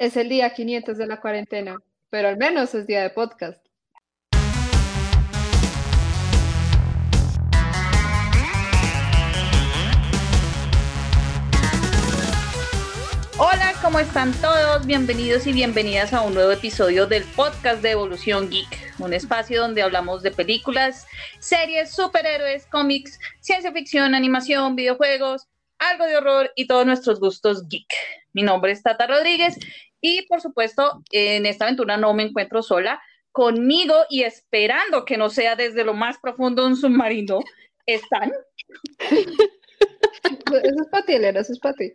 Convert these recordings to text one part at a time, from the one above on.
Es el día 500 de la cuarentena, pero al menos es día de podcast. Hola, ¿cómo están todos? Bienvenidos y bienvenidas a un nuevo episodio del podcast de Evolución Geek, un espacio donde hablamos de películas, series, superhéroes, cómics, ciencia ficción, animación, videojuegos, algo de horror y todos nuestros gustos geek. Mi nombre es Tata Rodríguez y por supuesto, en esta aventura no me encuentro sola. Conmigo y esperando que no sea desde lo más profundo de un submarino, están. Eso es para ti, Elena, eso es para ti.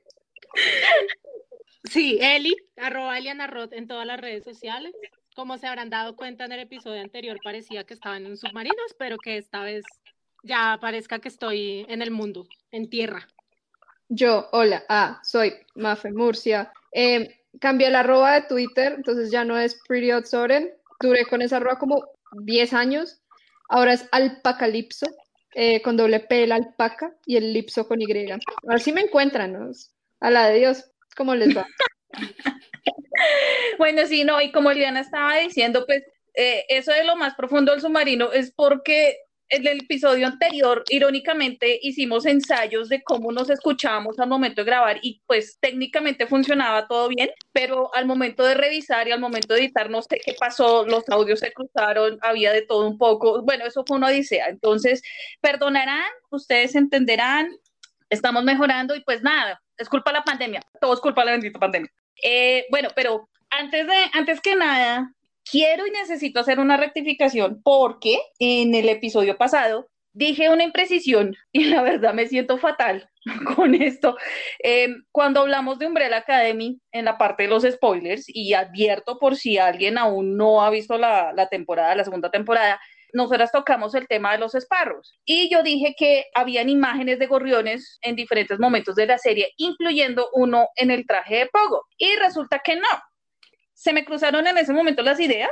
Sí, Eli, arroba Eliana Roth en todas las redes sociales. Como se habrán dado cuenta en el episodio anterior, parecía que estaba en un submarino, espero que esta vez ya parezca que estoy en el mundo, en tierra. Yo, hola, ah, soy Mafe Murcia. Eh, cambié la arroba de Twitter, entonces ya no es Pretty Odd Soren. Duré con esa arroba como 10 años. Ahora es Alpacalipso, eh, con doble P el alpaca y el lipso con Y. Ahora sí me encuentran, ¿no? A la de Dios, ¿cómo les va? bueno, sí, no, y como Liana estaba diciendo, pues eh, eso de lo más profundo del submarino es porque en el episodio anterior, irónicamente, hicimos ensayos de cómo nos escuchábamos al momento de grabar y pues técnicamente funcionaba todo bien, pero al momento de revisar y al momento de editar no sé qué pasó, los audios se cruzaron, había de todo un poco, bueno, eso fue una odisea, entonces perdonarán, ustedes entenderán, estamos mejorando y pues nada, es culpa de la pandemia, todo es culpa de la bendita pandemia. Eh, bueno, pero antes de, antes que nada, quiero y necesito hacer una rectificación porque en el episodio pasado dije una imprecisión y la verdad me siento fatal con esto. Em, cuando hablamos de Umbrella Academy en la parte de los spoilers, y advierto por si alguien aún no ha visto la, temporada, la segunda temporada, nosotras tocamos el tema de los esparros y yo dije que habían imágenes de gorriones en diferentes momentos de la serie, incluyendo uno en el traje de Pogo. Y resulta que no, se me cruzaron en ese momento las ideas,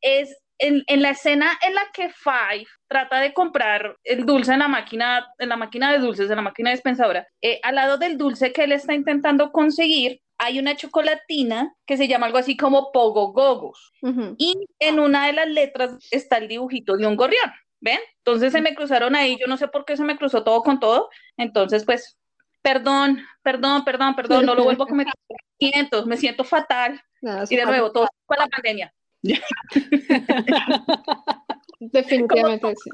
es en, la escena en la que Five trata de comprar el dulce en la máquina, en la máquina de dulces, en la máquina dispensadora, eh, al lado del dulce que él está intentando conseguir, hay una chocolatina que se llama algo así como Pogo Gogos. Y en una de las letras está el dibujito de un gorrión. ¿Ven? Entonces se me cruzaron ahí, yo no sé por qué se me cruzó todo con todo. Entonces, pues perdón, perdón, perdón, perdón, no lo vuelvo a cometer. Siento, me siento fatal. y de nuevo, todo fue la pandemia. Definitivamente sí.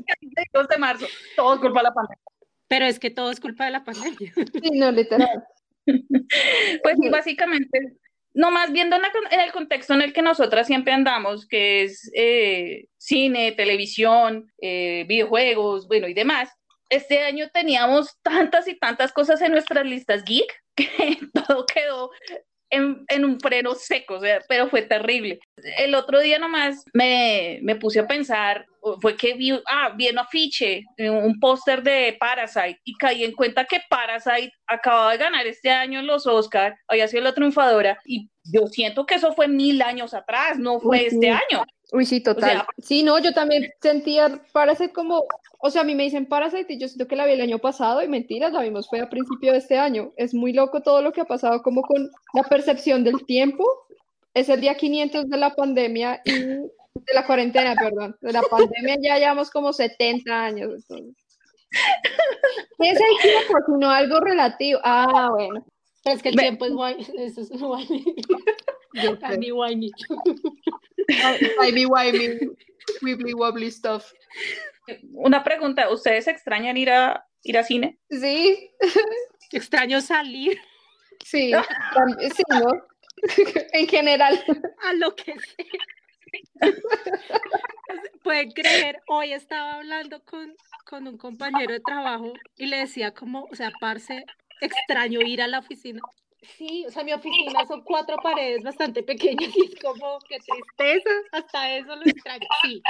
de marzo, todo es culpa de la pandemia. Pero es que todo es culpa de la pandemia. Sí, no, literal. Pues básicamente, nomás viendo en, el contexto en el que nosotras siempre andamos, que es eh, cine, televisión, eh, videojuegos, bueno, y demás, este año teníamos tantas y tantas cosas en nuestras listas geek que todo quedó en, un freno seco, pero fue terrible. El otro día nomás me, me puse a pensar, fue que vi, ah, vi un afiche, un póster de Parasite, y caí en cuenta que Parasite acababa de ganar este año en los Oscars, había sido la triunfadora, y yo siento que eso fue mil años atrás, no fue este año. Uy, sí, total. sí, no, yo también sentía Parasite como, o sea, a mí me dicen Parasite y yo siento que la vi el año pasado y mentiras, la vimos fue a principio de este año. Es muy loco todo lo que ha pasado como con la percepción del tiempo. Es el día 500 de la pandemia y de la cuarentena, perdón. De la pandemia ya llevamos como 70 años. Entonces. Es el tiempo, sino algo relativo. Ah, bueno. es que el tiempo es guay. Eso es guay. wibbly wobbly stuff. Una pregunta, ¿ustedes extrañan ir a ir a cine? Sí. Extraño salir. Sí, sí, ¿no? en general. A lo que sea. Pueden creer, hoy estaba hablando con, con un compañero de trabajo y le decía como, o sea, parce, extraño ir a la oficina Sí, o sea, mi oficina son cuatro paredes bastante pequeñas y es como, qué tristeza, hasta eso lo extraño. Sí,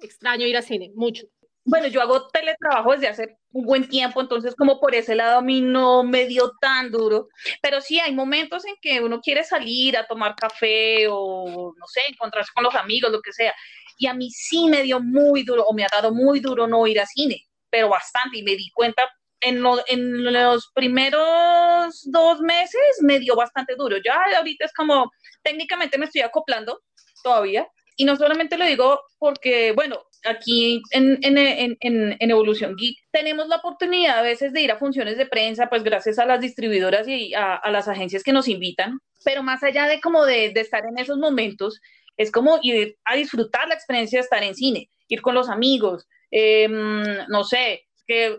extraño ir a cine, mucho. Bueno, yo hago teletrabajo desde hace un buen tiempo, entonces como por ese lado a mí no me dio tan duro, pero sí hay momentos en que uno quiere salir a tomar café o, no sé, encontrarse con los amigos, lo que sea, y a mí sí me dio muy duro o me ha dado muy duro no ir a cine, pero bastante, y me di cuenta en, en los primeros dos meses me dio bastante duro. Ya ahorita es como, técnicamente me estoy acoplando todavía. Y no solamente lo digo porque, bueno, aquí en, en, en, Evolución Geek tenemos la oportunidad a veces de ir a funciones de prensa, pues gracias a las distribuidoras y a, a las agencias que nos invitan, pero más allá de como de, de, estar en esos momentos, es como ir a disfrutar la experiencia de estar en cine, ir con los amigos, eh, no sé, que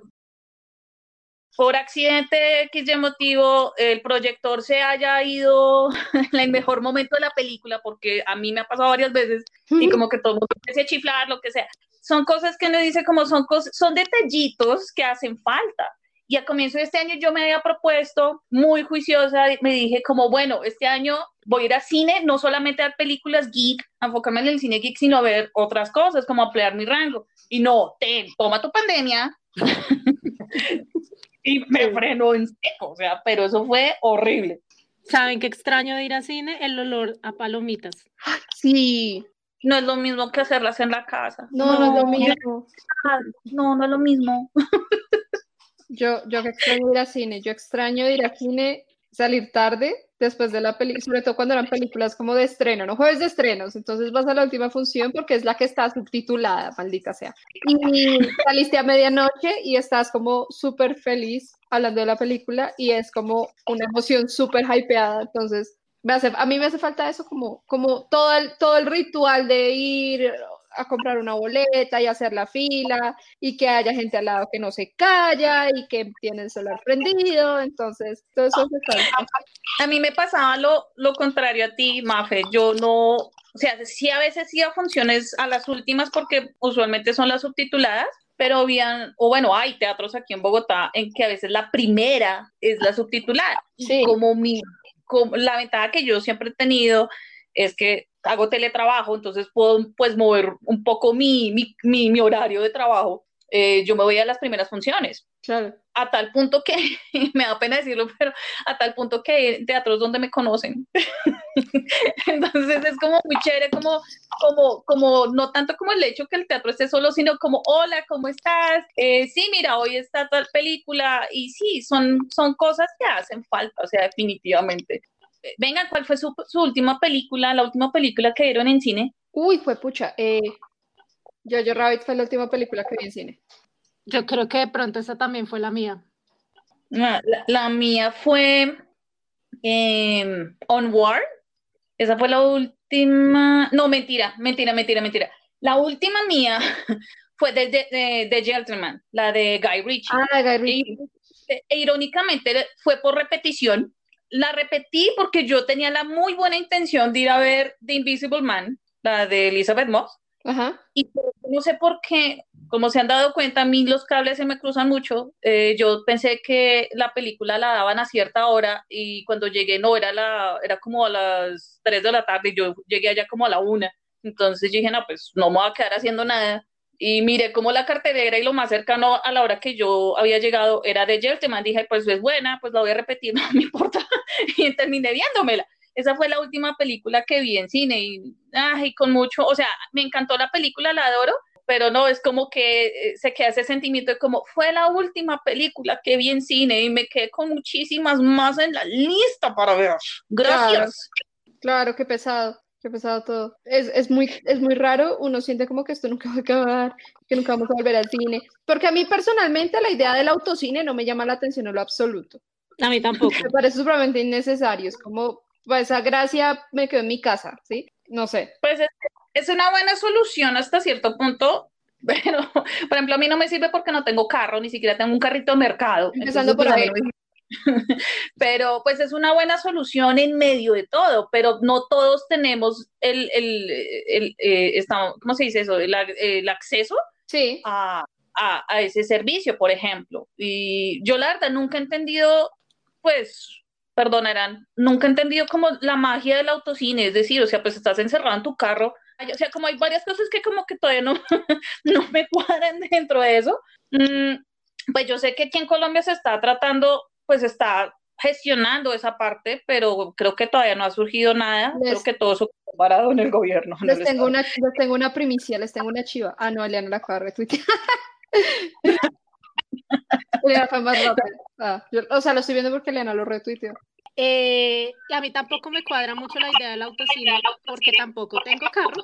por accidente X motivo el proyector se haya ido en el mejor momento de la película, porque a mí me ha pasado varias veces, y como que todo el mundo empieza a chiflar, lo que sea. Son cosas que uno dice como son cosas, son detallitos que hacen falta. Y a comienzo de este año yo me había propuesto, muy juiciosa, me dije como, bueno, este año voy a ir a cine, no solamente a películas geek, enfocarme en el cine geek, sino a ver otras cosas, como ampliar mi rango. Y no, ten, toma tu pandemia. y me frenó en seco, o sea, pero eso fue horrible. ¿Saben qué extraño de ir al cine? El olor a palomitas. Sí. No es lo mismo que hacerlas en la casa. No, no, es lo mismo. No, no es lo mismo. Yo, yo extraño ir al cine. Yo extraño ir al cine, salir tarde después de la película, sobre todo cuando eran películas como de estreno, no jueves de estrenos, entonces vas a la última función porque es la que está subtitulada, maldita sea. Y saliste a medianoche y estás como súper feliz hablando de la película y es como una emoción súper hypeada, entonces me hace, a mí me hace falta eso como, como todo, el, todo el ritual de ir a comprar una boleta y hacer la fila y que haya gente al lado que no se calla y que tiene el celular prendido, entonces todo eso A mí me pasaba lo, lo contrario a ti, Mafe, yo no, o sea, sí a veces iba a funciones a las últimas porque usualmente son las subtituladas, pero habían, o bueno, hay teatros aquí en Bogotá en que a veces la primera es la subtitulada. Sí. Como mi, como, la ventaja que yo siempre he tenido es que hago teletrabajo, entonces puedo pues mover un poco mi, mi, mi, horario de trabajo. Eh, yo me voy a las primeras funciones. Claro. A tal punto que, me da pena decirlo, pero a tal punto que teatros donde me conocen. Entonces es como muy chévere, como, como, como, no tanto como el hecho que el teatro esté solo, sino como, hola, ¿cómo estás? Eh, sí, mira, hoy está tal película. Y sí, son, son cosas que hacen falta, o sea, definitivamente. Venga, ¿cuál fue su, última película, la última película que vieron en cine? Uy, fue pucha. Eh, Jojo Rabbit fue la última película que vi en cine. Yo creo que de pronto esa también fue la mía. La, mía fue eh, Onward. Esa fue la última. No, mentira, mentira, mentira, mentira. La última mía fue de, de, de, Gentleman, la de Guy Ritchie. Ah, Guy Ritchie. E, e, irónicamente fue por repetición la repetí porque yo tenía la muy buena intención de ir a ver The Invisible Man, la de Elizabeth Moss. Ajá. Y no sé por qué, como se han dado cuenta, a mí los cables se me cruzan mucho. Eh, yo pensé que la película la daban a cierta hora y cuando llegué no, era, la, era como a las 3 de la tarde y yo llegué allá como a la 1. Entonces dije, no, pues no me voy a quedar haciendo nada y miré como la cartelera y lo más cercano a la hora que yo había llegado era de Gentleman. Dije, pues es buena, pues la voy a repetir, no me importa. y terminé viéndomela. Esa fue la última película que vi en cine y, ay, con mucho, o sea, me encantó la película, la adoro, pero no, es como que eh, se queda ese sentimiento de como fue la última película que vi en cine y me quedé con muchísimas más en la lista para ver. Gracias. Claro, claro qué pesado. Qué pesado todo. Es, es, muy, es muy raro, uno siente como que esto nunca va a acabar, que nunca vamos a volver al cine. Porque a mí personalmente la idea del autocine no me llama la atención en lo absoluto. A mí tampoco. Me parece supremamente innecesario. Es como, pues, esa gracia me quedó en mi casa, ¿sí? No sé. Pues es, es una buena solución hasta cierto punto, pero, por ejemplo, a mí no me sirve porque no tengo carro, ni siquiera tengo un carrito de mercado. Empezando por ahí. pero pues es una buena solución en medio de todo, pero no todos tenemos el, el, el, eh, ¿cómo se dice eso? El, el acceso sí. a, a, a, ese servicio, por ejemplo. Y yo la verdad nunca he entendido, pues, perdonarán, nunca he entendido como la magia del autocine, es decir, o sea, pues estás encerrado en tu carro, o sea, como hay varias cosas que como que todavía no, no me cuadran dentro de eso. Mm, pues yo sé que aquí en Colombia se está tratando pues está gestionando esa parte, pero creo que todavía no ha surgido nada. creo que todo eso parado en el gobierno. Les, tengo una, tengo una primicia, les tengo una chiva. Ah, no, Eliana la acaba de Eliana fue más rápido. Ah, yo- o sea, lo estoy viendo porque Eliana lo retuiteó. Eh, y a mí tampoco me cuadra mucho la idea del autocine porque tampoco tengo carro,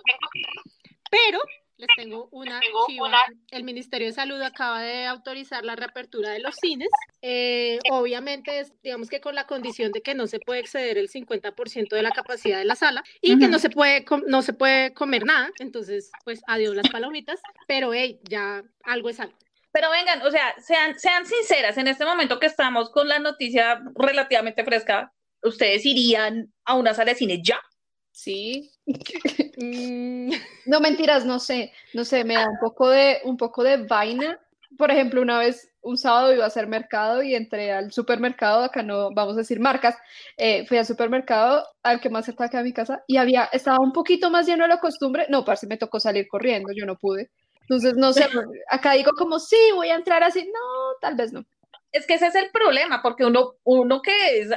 pero les tengo una chiva. El Ministerio de Salud acaba de autorizar la reapertura de los cines. Eh, obviamente, es, digamos que con la condición de que no se puede exceder el 50% de la capacidad de la sala y que no se puede no se puede comer nada. Entonces, pues adiós las palomitas, pero hey, ya algo es algo. Pero vengan, o sea, sean, sean sinceras, en este momento que estamos con la noticia relativamente fresca, ¿ustedes irían a una sala de cine ya? Sí. Mm, No, mentiras, no sé, no sé, me da un poco de, un poco de vaina. Por ejemplo, una vez, un sábado iba a hacer mercado y entré al supermercado, acá no vamos a decir marcas, eh, fui al supermercado, al que más cerca de mi casa, y había, estaba un poquito más lleno de la costumbre, no, parce, me tocó salir corriendo, yo no pude. Entonces, no sé, acá digo como, sí, voy a entrar así, no, tal vez no. Es que ese es el problema, porque uno, uno que es,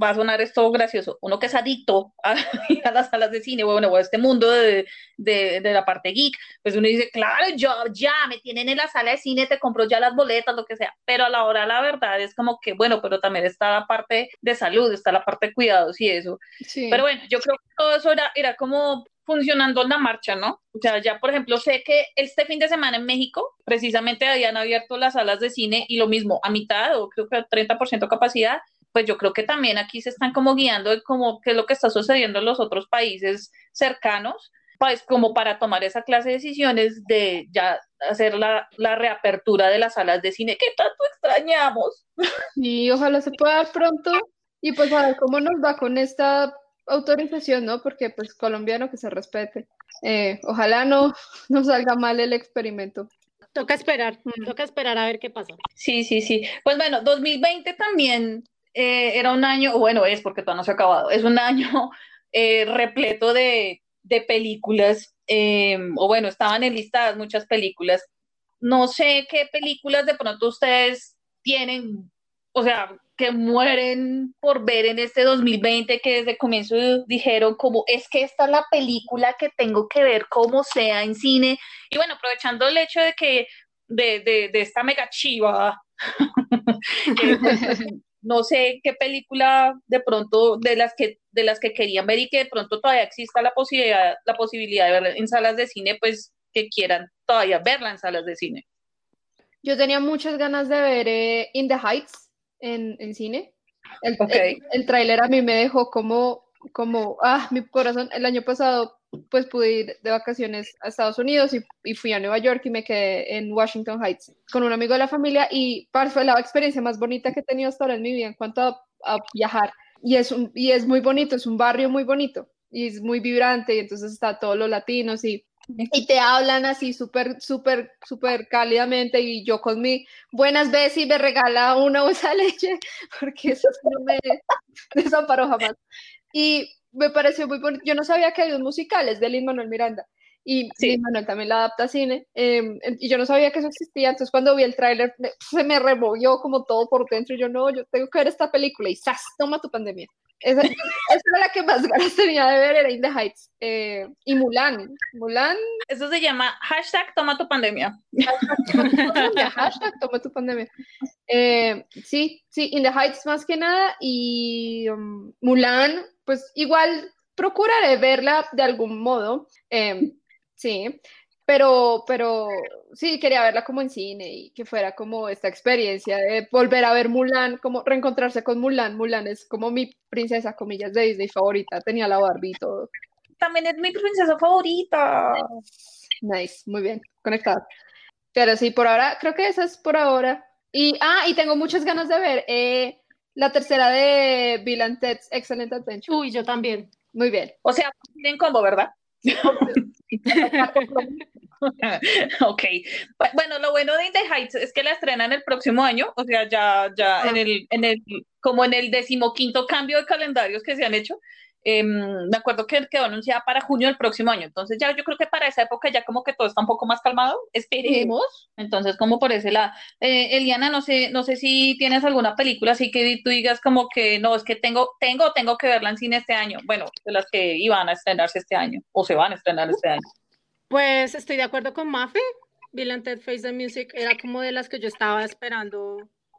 va a sonar esto gracioso, uno que es adicto a, a las salas de cine, bueno, o a este mundo de, de, de la parte geek, pues uno dice, claro, yo ya me tienen en la sala de cine, te compro ya las boletas, lo que sea, pero a la hora la verdad es como que, bueno, pero también está la parte de salud, está la parte de cuidados y eso. Sí. Pero bueno, yo creo que todo eso era, era como funcionando en la marcha, ¿no? O sea, ya por ejemplo, sé que este fin de semana en México, precisamente habían abierto las salas de cine y lo mismo, a mitad o creo que 30% capacidad, pues yo creo que también aquí se están como guiando de como qué es lo que está sucediendo en los otros países cercanos, pues como para tomar esa clase de decisiones de ya hacer la, la reapertura de las salas de cine que tanto extrañamos. Y ojalá se pueda dar pronto y pues a ver cómo nos va con esta autorización, ¿no? Porque pues colombiano que se respete. Eh, ojalá no, no salga mal el experimento. toca esperar, Mm. toca esperar a ver qué pasa. Sí, sí, sí. Pues bueno, 2020 también eh, era un año, bueno, es porque todavía no se ha acabado, es un año eh, repleto de, de películas, eh, o bueno, estaban enlistadas muchas películas. No sé qué películas de pronto ustedes tienen, o sea, que mueren por ver en este 2020, que desde el comienzo dijeron como, es que esta es la película que tengo que ver como sea en cine. Y bueno, aprovechando el hecho de que de, de, de esta mega chiva, pues, no sé qué película de pronto de las que de las que querían ver y que de pronto todavía exista la posibilidad la posibilidad de verla en salas de cine, pues que quieran todavía verla en salas de cine. Yo tenía muchas ganas de ver eh, In the Heights en, en cine. El, Ok. el, el tráiler a mí me dejó como, como, ah, mi corazón. El año pasado, pues pude ir de vacaciones a Estados Unidos y, y fui a Nueva York y me quedé en Washington Heights con un amigo de la familia y fue la experiencia más bonita que he tenido hasta ahora en mi vida en cuanto a, a viajar. Y es, un, y es muy bonito, es un barrio muy bonito y es muy vibrante y entonces está todos los latinos y y te hablan así súper, súper, súper cálidamente y yo con mi buenas veces y me regala una bolsa de leche porque eso no me desamparó jamás. Y me pareció muy bonito. Yo no sabía que había musicales de Lin Manuel Miranda y Sí. Lin Manuel también la adapta a cine eh, y yo no sabía que eso existía. Entonces cuando vi el tráiler se me removió como todo por dentro y yo no, yo tengo que ver esta película y ¡zas! Toma tu pandemia. Esa, esa era la que más ganas tenía de ver, era In the Heights. Eh, y Mulan. Mulan Eso se llama hashtag toma tu pandemia. pandemia, hashtag toma tu pandemia. Eh, sí, sí, In the Heights más que nada y um, Mulan, pues igual procuraré verla de algún modo, eh, sí, pero, pero sí, quería verla como en cine y que fuera como esta experiencia de volver a ver Mulan, como reencontrarse con Mulan. Mulan es como mi princesa, comillas, de Disney favorita, tenía la Barbie y todo. También es mi princesa favorita. Nice, muy bien, conectado. Pero sí, por ahora, creo que esa es por ahora. Y, ah, y tengo muchas ganas de ver eh, la tercera de Bill and Ted's Excellent Adventure. Uy, yo también. Muy bien. O sea, en combo, ¿verdad? ok. Bu- Bueno, lo bueno de In the Heights es que la estrenan el próximo año, o sea, ya, ya Ah. en el, en el, como en el decimoquinto cambio de calendarios que se han hecho. Em, me acuerdo que quedó anunciada para junio del próximo año, entonces ya yo creo que para esa época ya como que todo está un poco más calmado, esperemos. Entonces, como por ese lado. Eh, Eliana, no sé, no sé si tienes alguna película así que tú digas como que no, es que tengo, tengo, tengo que verla en cine este año. Bueno, de las que iban a estrenarse este año o se van a estrenar este año. Pues estoy de acuerdo con Mafe. Bill and Ted Face the Music era como de las que yo estaba esperando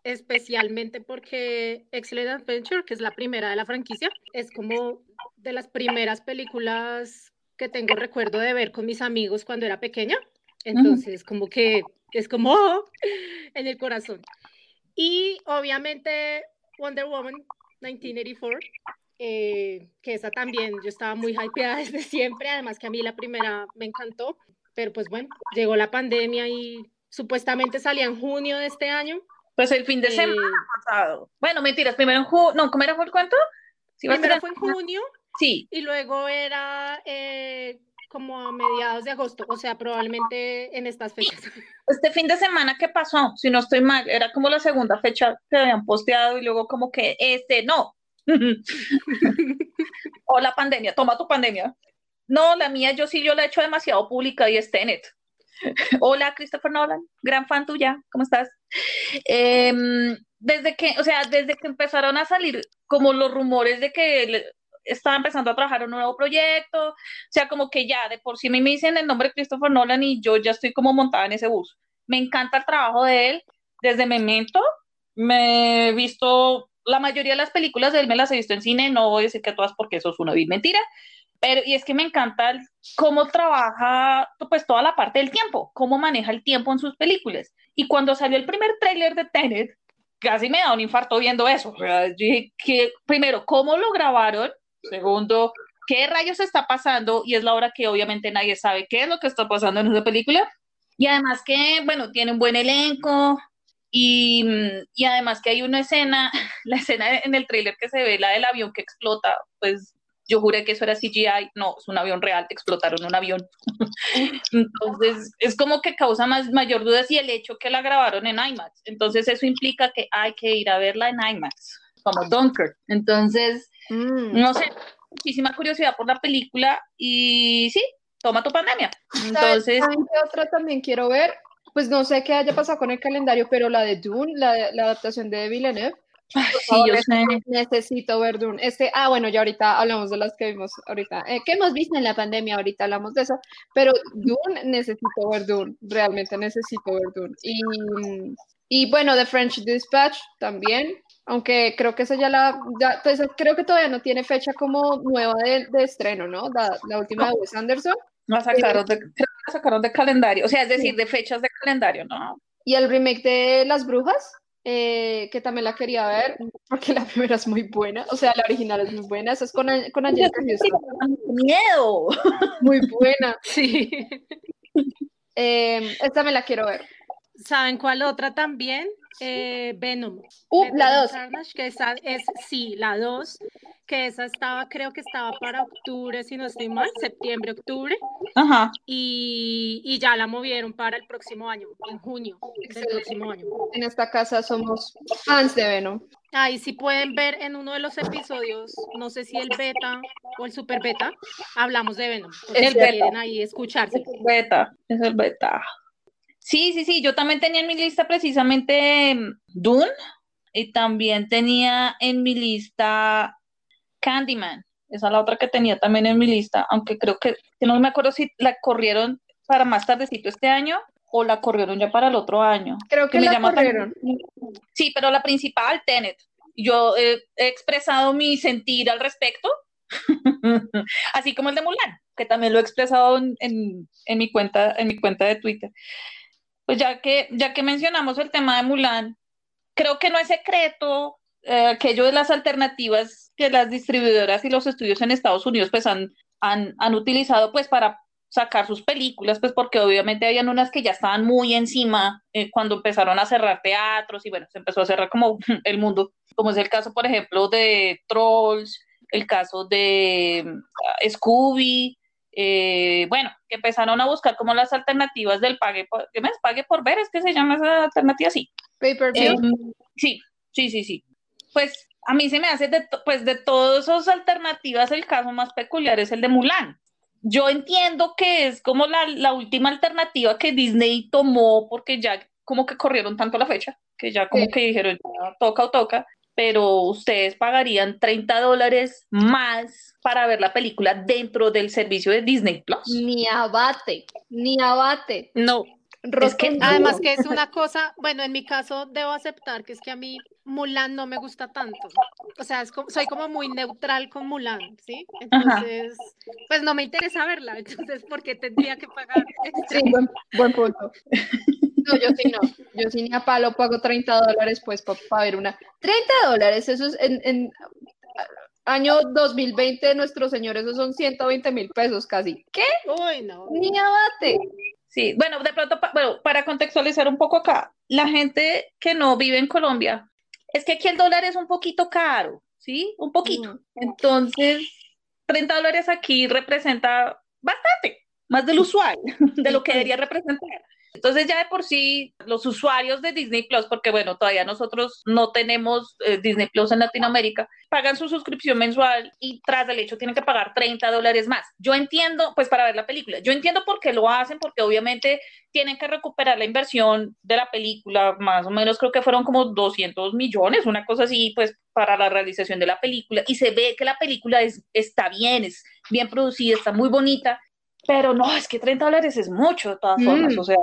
especialmente porque Excellent Adventure, que es la primera de la franquicia, es como de las primeras películas que tengo recuerdo de ver con mis amigos cuando era pequeña. Entonces, como que es como en el corazón. Y obviamente Wonder Woman 1984, eh, que esa también yo estaba muy hypeada desde siempre, además que a mí la primera me encantó, pero pues bueno, llegó la pandemia y supuestamente salía en junio de este año. Pues el fin de semana eh, pasado. Bueno, mentiras, primero en junio, no, ¿cómo era el cuento? primero fue en junio. Sí. Y luego era eh, como a mediados de agosto, o sea, probablemente en estas fechas. Este fin de semana que pasó, si no estoy mal, era como la segunda fecha que habían posteado y luego como que este no. o la pandemia, toma tu pandemia. No, la mía yo sí yo la he hecho demasiado pública y es Tenet. Hola, Christopher Nolan, gran fan tuya, ¿cómo estás? Em, desde que, o sea, desde que empezaron a salir como los rumores de que estaba empezando a trabajar un nuevo proyecto, o sea, como que ya de por sí me dicen el nombre de Christopher Nolan y yo ya estoy como montada en ese bus. Me encanta el trabajo de él, desde Memento, me he visto, la mayoría de las películas de él me las he visto en cine, no voy a decir que todas porque eso es una vil mentira, pero y es que me encanta cómo trabaja pues toda la parte del tiempo, cómo maneja el tiempo en sus películas. Y cuando salió el primer tráiler de Tenet, casi me da un infarto viendo eso. que primero, ¿cómo lo grabaron? Segundo, ¿qué rayos está pasando? Y es la hora que obviamente nadie sabe qué es lo que está pasando en esa película. Y además que, bueno, tiene un buen elenco y, y además que hay una escena, la escena en el tráiler que se ve, la del avión que explota, pues yo juré que eso era CGI, no, es un avión real, explotaron un avión. Entonces, es como que causa más, mayor dudas y el hecho que la grabaron en IMAX. Entonces, eso implica que hay que ir a verla en IMAX, como Dunkirk. Entonces, Mm. No sé, muchísima curiosidad por la película y sí, toma tu pandemia. Entonces, qué otra también quiero ver? Pues no sé qué haya pasado con el calendario, pero la de Dune, la, la adaptación de Villeneuve. Sí, yo sé. Necesito ver Dune. Este, ah, bueno, ya ahorita hablamos de las que vimos ahorita, eh, que hemos visto en la pandemia, ahorita hablamos de eso, pero Dune, necesito ver Dune, realmente necesito ver Dune. Y, y bueno, The French Dispatch también, aunque creo que esa ya la, ya, pues, creo que todavía no tiene fecha como nueva de, de estreno, ¿no? La, la última de Wes Anderson. La sacaron, de, la sacaron de calendario, o sea, es decir, de fechas de calendario, ¿no? Y el remake de Las Brujas, eh, que también la quería ver, porque la primera es muy buena, o sea, la original es muy buena, esa es con, con Angelica ¡Miedo! Muy buena. Sí. Eh, esta me la quiero ver. ¿Saben cuál otra también? Eh, Venom. Uh, la 2. Que esa es, sí, la 2, que esa estaba, creo que estaba para octubre, si no estoy mal, septiembre, octubre. Ajá. Y, y ya la movieron para el próximo año, en junio del próximo año. En esta casa somos fans de Venom. Ahí sí pueden ver en uno de los episodios, no sé si el beta o el super beta, hablamos de Venom. El beta. quieren ahí escucharse. Es el beta, es el beta. Sí, sí, sí, yo también tenía en mi lista precisamente mm, Dune y también tenía en mi lista Candyman. Esa es la otra que tenía también en mi lista, aunque creo que, no me acuerdo si la corrieron para más tardecito este año o la corrieron ya para el otro año. Creo que, la corrieron. Sí, pero la principal, Tenet. Yo he expresado mi sentir al respecto, así como el de Mulan, que también lo he expresado en, en, mi cuenta, en mi cuenta de Twitter pues ya que, ya que mencionamos el tema de Mulan, creo que no es secreto eh, aquello de las alternativas que las distribuidoras y los estudios en Estados Unidos pues han, han, han utilizado pues para sacar sus películas, pues porque obviamente habían unas que ya estaban muy encima eh, cuando empezaron a cerrar teatros y bueno, se empezó a cerrar como el mundo, como es el caso, por ejemplo, de Trolls, el caso de uh, Scooby, eh, bueno, que empezaron a buscar como las alternativas del pague por, ¿qué más? Pague por ver, es que se llama esa alternativa así. Em, sí, sí, sí, sí. Pues a mí se me hace, de pues de todas esas alternativas, el caso más peculiar es el de Mulan. Yo entiendo que es como la, la última alternativa que Disney tomó porque ya como que corrieron tanto la fecha, que ya como que dijeron, toca o toca, pero ustedes pagarían 30 dólares más para ver la película dentro del servicio de Disney Plus. Ni abate, ni abate. No. Es que además que es una cosa, bueno, en mi caso debo aceptar que es que a mí Mulan no me gusta tanto. O sea, soy como muy neutral con Mulan, ¿sí? Entonces, pues no me interesa verla. Entonces, ¿por qué tendría que pagar? Sí, buen, punto. No, yo sí no. Yo sí ni a palo pago 30 dólares pues para ver una. 30 dólares, eso es en, en año 2020 nuestros señores, esos son 120 mil pesos casi. ¿Qué? Uy, no. Ni abate. Sí, bueno, de pronto, bueno, para contextualizar un poco acá, la gente que no vive en Colombia, es que aquí el dólar es un poquito caro, ¿sí? Un poquito. Entonces, 30 dólares aquí representa bastante, más del usual, de lo que debería representar. Entonces ya de por sí los usuarios de Disney Plus, porque bueno, todavía nosotros no tenemos eh, Disney Plus en Latinoamérica, pagan su suscripción mensual y tras del hecho tienen que pagar 30 dólares más. Yo entiendo, pues para ver la película, yo entiendo por qué lo hacen, porque obviamente tienen que recuperar la inversión de la película, más o menos creo que fueron como 200 millones, una cosa así, pues para la realización de la película. Y se ve que la película es, está bien, es bien producida, está muy bonita, pero no, es que 30 dólares es mucho de todas formas, mm. o sea,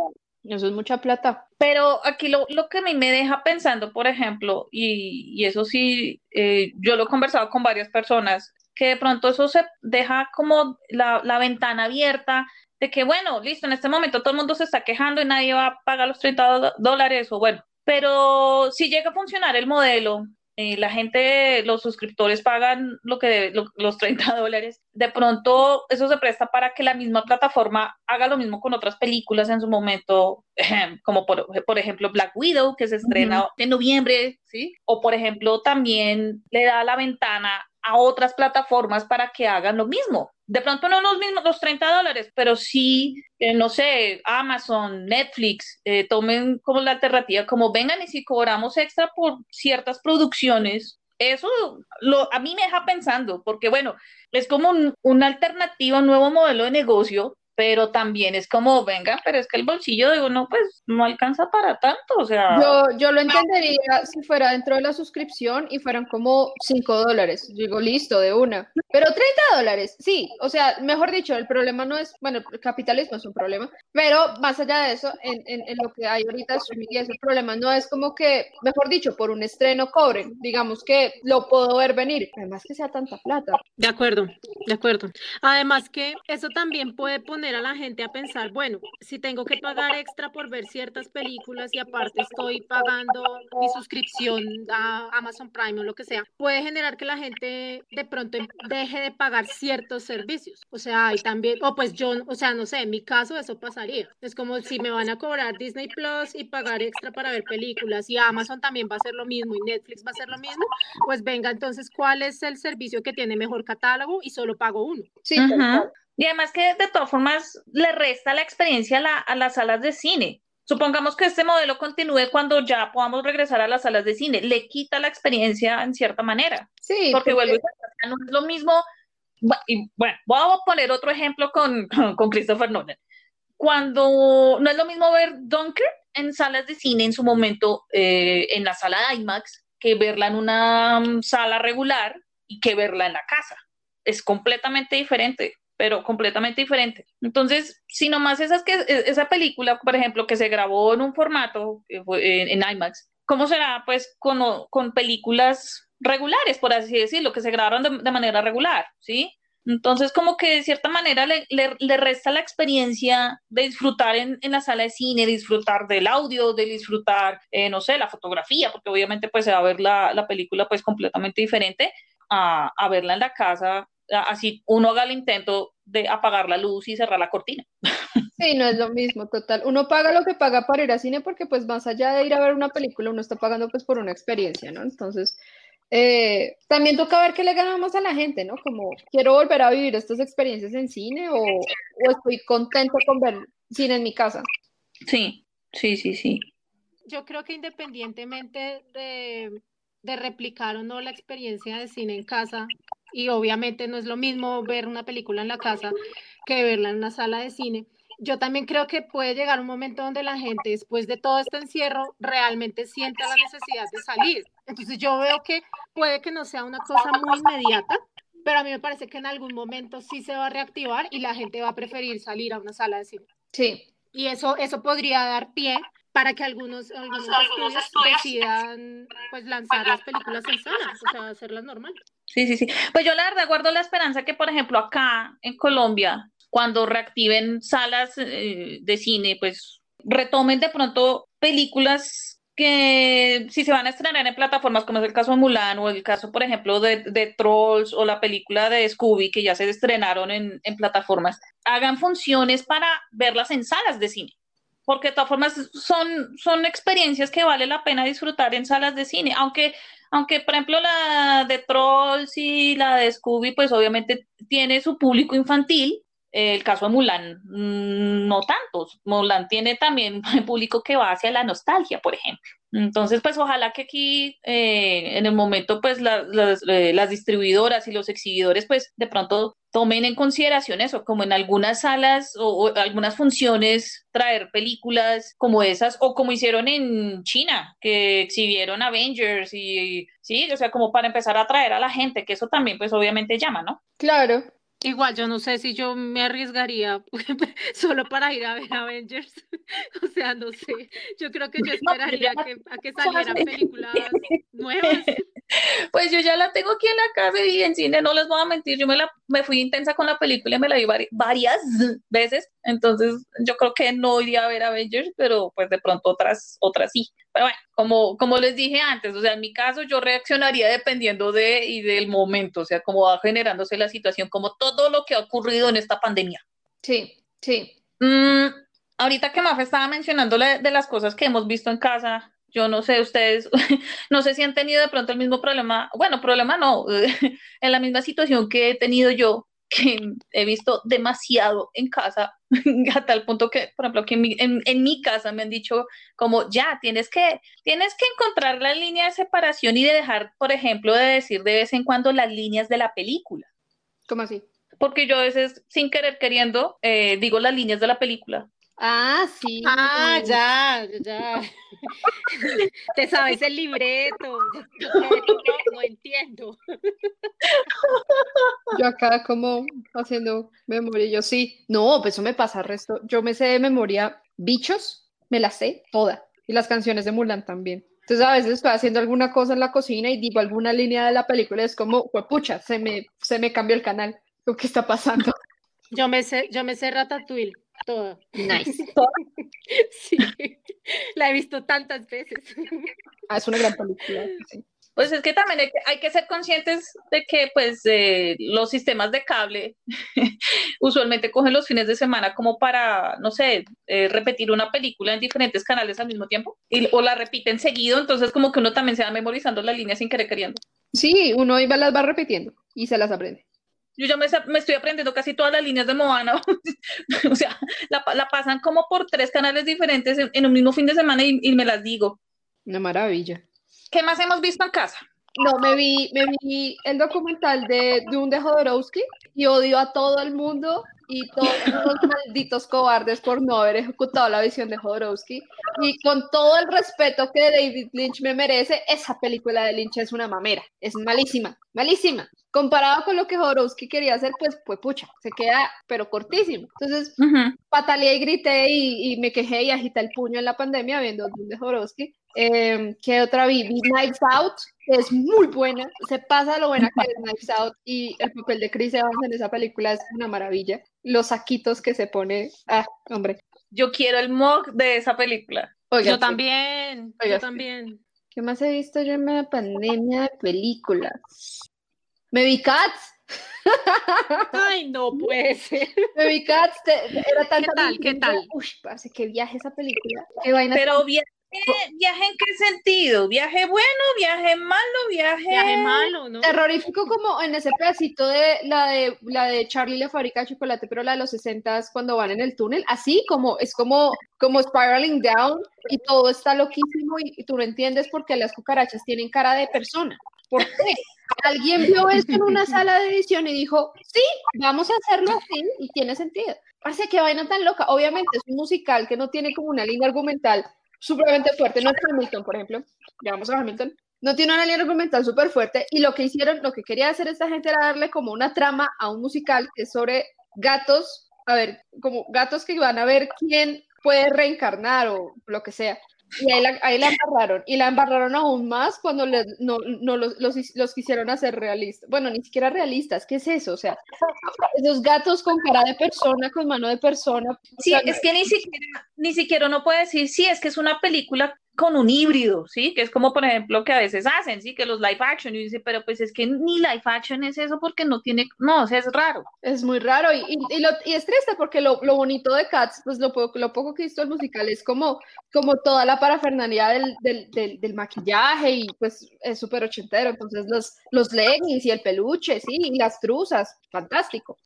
eso es mucha plata. Pero aquí lo, lo que a mí me deja pensando, por ejemplo, y, y eso sí, eh, yo lo he conversado con varias personas, que de pronto eso se deja como la, la, ventana abierta de que, bueno, listo, en este momento todo el mundo se está quejando y nadie va a pagar los 30 dólares o bueno, pero si llega a funcionar el modelo eh, la gente, los suscriptores pagan lo que los 30 dólares, de pronto eso se presta para que la misma plataforma haga lo mismo con otras películas en su momento, como por, por ejemplo Black Widow, que se estrena en noviembre, ¿sí? O por ejemplo también le da la ventana a otras plataformas para que hagan lo mismo. De pronto no los mismos, los 30 dólares, pero sí, eh, no sé, Amazon, Netflix, eh, tomen como la alternativa, como vengan y si cobramos extra por ciertas producciones, eso lo, a mí me deja pensando, porque bueno, es como un, una alternativa, un nuevo modelo de negocio pero también es como, venga, pero es que el bolsillo de uno pues no alcanza para tanto, o sea... Yo, yo lo entendería si fuera dentro de la suscripción y fueran como 5 dólares, digo, listo, de una, pero 30 dólares, sí, o sea, mejor dicho, el problema no es, bueno, el capitalismo es un problema, pero más allá de eso, en, en, en lo que hay ahorita y ese problema no es como que, mejor dicho, por un estreno cobren, digamos que lo puedo ver venir, además que sea tanta plata. De acuerdo, de acuerdo. Además que eso también puede poner a la gente a pensar, bueno, si tengo que pagar extra por ver ciertas películas y aparte estoy pagando mi suscripción a Amazon Prime o lo que sea, puede generar que la gente de pronto deje de pagar ciertos servicios. O sea, hay también, o pues yo, o sea, no sé, en mi caso eso pasaría. Es como si me van a cobrar Disney Plus y pagar extra para ver películas y Amazon también va a hacer lo mismo y Netflix va a hacer lo mismo, pues venga, entonces, ¿cuál es el servicio que tiene mejor catálogo y solo pago uno? Sí, y además que de todas formas le resta la experiencia a, las salas de cine. Supongamos que este modelo continúe cuando ya podamos regresar a las salas de cine. Le quita la experiencia en cierta manera. Sí. Porque, vuelvo a no es lo mismo. Y bueno, voy a poner otro ejemplo con, con, Christopher Nolan. Cuando no es lo mismo ver Dunker en salas de cine en su momento, eh, en la sala de IMAX, que verla en una mm, sala regular y que verla en la casa. Es completamente diferente pero completamente diferente. Entonces, si nomás esas que, e, esa película, por ejemplo, que se grabó en un formato eh, en, IMAX, ¿cómo será pues con, con, películas regulares, por así decirlo, que se grabaron de, manera regular, ¿sí? Entonces, como que de cierta manera le, le, resta la experiencia de disfrutar en, en, la sala de cine, disfrutar del audio, de disfrutar, eh, no sé, la fotografía, porque obviamente pues se va a ver la, la película pues completamente diferente a, a verla en la casa así uno haga el intento de apagar la luz y cerrar la cortina. Sí, no es lo mismo, total. Uno paga lo que paga para ir al cine porque pues más allá de ir a ver una película, uno está pagando pues por una experiencia, ¿no? Entonces, eh, también toca ver qué le ganamos a la gente, ¿no? Como, ¿quiero volver a vivir estas experiencias en cine o, o estoy contento con ver cine en mi casa? Sí, sí, sí, sí. Yo creo que independientemente de, de replicar o no la experiencia de cine en casa, y obviamente no es lo mismo ver una película en la casa que verla en una sala de cine. Yo también creo que puede llegar un momento donde la gente, después de todo este encierro, realmente sienta la necesidad de salir. Entonces yo veo que puede que no sea una cosa muy inmediata, pero a mí me parece que en algún momento sí se va a reactivar y la gente va a preferir salir a una sala de cine. Sí, Y eso, eso podría dar pie para que algunos, algunos, estudios, decidan pues lanzar las películas en salas, o sea, hacerlas normal. Sí, sí, sí. Pues yo la verdad guardo la esperanza que, por ejemplo, acá en Colombia, cuando reactiven salas eh, de cine, pues retomen de pronto películas que si se van a estrenar en plataformas como es el caso de Mulan o el caso, por ejemplo, de, de Trolls o la película de Scooby que ya se estrenaron en, en plataformas, hagan funciones para verlas en salas de cine porque de todas formas son, son experiencias que vale la pena disfrutar en salas de cine, aunque, aunque por ejemplo la de Trolls y la de Scooby, pues obviamente tiene su público infantil, el caso de Mulan, mm, no tantos. Mulan tiene también un público que va hacia la nostalgia, por ejemplo. Entonces, pues ojalá que aquí eh, en el momento, pues eh, las distribuidoras y los exhibidores, pues de pronto tomen en consideración eso, como en algunas salas o, algunas funciones, traer películas como esas, o como hicieron en China, que exhibieron Avengers y, sí, o sea, como para empezar a atraer a la gente, que eso también, pues obviamente llama, ¿no? Claro, Igual yo no sé si yo me arriesgaría solo para ir a ver Avengers. o sea, no sé. Yo creo que yo esperaría que, a que salieran películas nuevas. Pues yo ya la tengo aquí en la casa y en cine, no les voy a mentir, yo me, la, me fui intensa con la película y me la vi varias veces, entonces yo creo que no iría a ver Avengers, pero pues de pronto otras, otras sí. Pero bueno, como, como les dije antes, o sea, en mi caso yo reaccionaría dependiendo de y del momento, o sea, cómo va generándose la situación, como todo lo que ha ocurrido en esta pandemia. Sí, sí. Mm, ahorita que Mafe estaba mencionando de las cosas que hemos visto en casa, yo no sé, ustedes, no sé si han tenido de pronto el mismo problema, bueno, problema no, en la misma situación que he tenido yo, que he visto demasiado en casa, a tal punto que, por ejemplo, que en mi, casa me han dicho como, ya, tienes que, tienes que encontrar la línea de separación y de dejar, por ejemplo, de decir de vez en cuando las líneas de la película. ¿Cómo así? Porque yo a veces, sin querer queriendo, eh, digo las líneas de la película. Ah, sí. Ah, ya, ya. Te sabes el libreto. no, entiendo. Yo acá como haciendo memoria, yo sí. No, pues eso me pasa resto. Yo me sé de memoria bichos, me las sé toda. Y las canciones de Mulan también. Entonces a veces estoy haciendo alguna cosa en la cocina y digo alguna línea de la película, es como, pucha, se me, se me cambió el canal. ¿Qué está pasando? Yo me sé, yo me sé Ratatouille. Todo. Nice. sí, la he visto tantas veces. Ah, es una gran película. Pues es que también hay que, ser conscientes de que pues eh, los sistemas de cable usualmente cogen los fines de semana como para, no sé, eh, repetir una película en diferentes canales al mismo tiempo y, o la repiten seguido, entonces como que uno también se va memorizando las líneas sin querer queriendo. Sí, uno iba las va repitiendo y se las aprende. Yo ya me, estoy aprendiendo casi todas las líneas de Moana. o sea, la, pasan como por tres canales diferentes en, un mismo fin de semana y, me las digo. Una maravilla. ¿Qué más hemos visto en casa? No, me vi, me vi el documental de Dune de Jodorowsky y odio a todo el mundo y todos los malditos cobardes por no haber ejecutado la visión de Jodorowsky. Y con todo el respeto que David Lynch me merece, esa película de Lynch es una mamera, es malísima, malísima. Comparado con lo que Jodorowsky quería hacer, pues, pues pucha, se queda, pero cortísimo. Entonces, pataleé y grité y, me quejé y agité el puño en la pandemia viendo de Jodorowsky. Eh, ¿Qué otra vi? Vi Knives Out, es muy buena, se pasa lo buena que es Knives Out y el papel de Chris Evans en esa película es una maravilla. Los saquitos que se pone, ah, hombre. Yo quiero el mug de esa película. yo también, yo también. ¿Qué más he visto yo en la pandemia de películas? Me vi Cats. Ay, no puede ser. Me vi Cats. Era ¿Qué tal? ¿Qué tal? Uy, parece que viaje esa película. Pero bien ¿Viaje en qué sentido? ¿Viaje bueno, viaje malo, viaje... Viaje malo, ¿no? Terrorífico como en ese pedacito de la de la de Charlie la fábrica de chocolate, pero la de los 60 cuando van en el túnel, así como es como como spiraling down y todo está loquísimo y, tú no entiendes por qué las cucarachas tienen cara de persona. ¿Por qué? Alguien vio esto en una sala de edición y dijo, sí, vamos a hacerlo así y tiene sentido. Parece que vaina tan loca. Obviamente es un musical que no tiene como una línea argumental supremamente fuerte. No es Hamilton, por ejemplo. Ya vamos a Hamilton. No tiene una línea argumental súper fuerte y lo que hicieron, lo que quería hacer esta gente era darle como una trama a un musical que es sobre gatos, a ver, como gatos que van a ver quién puede reencarnar o lo que sea. Y ahí la, ahí la embarraron. Y la embarraron aún más cuando le, no, no los, los, los, quisieron hacer realistas. Bueno, ni siquiera realistas. ¿Qué es eso? O sea, esos gatos con cara de persona, con mano de persona. Sí, es que ni siquiera, ni siquiera uno puede decir, sí, es que es una película con un híbrido, ¿sí? Que es como, por ejemplo, que a veces hacen, ¿sí? Que los live action, y dice, pero pues es que ni live action es eso porque no tiene, no, o sea, es raro. Es muy raro y, y, lo, y es triste porque lo, lo, bonito de Cats, pues lo poco, lo poco que visto el musical es como, como toda la parafernalia del, del, del, del maquillaje y pues es súper ochentero, entonces los, los leggings y el peluche, sí, y las truzas, fantástico.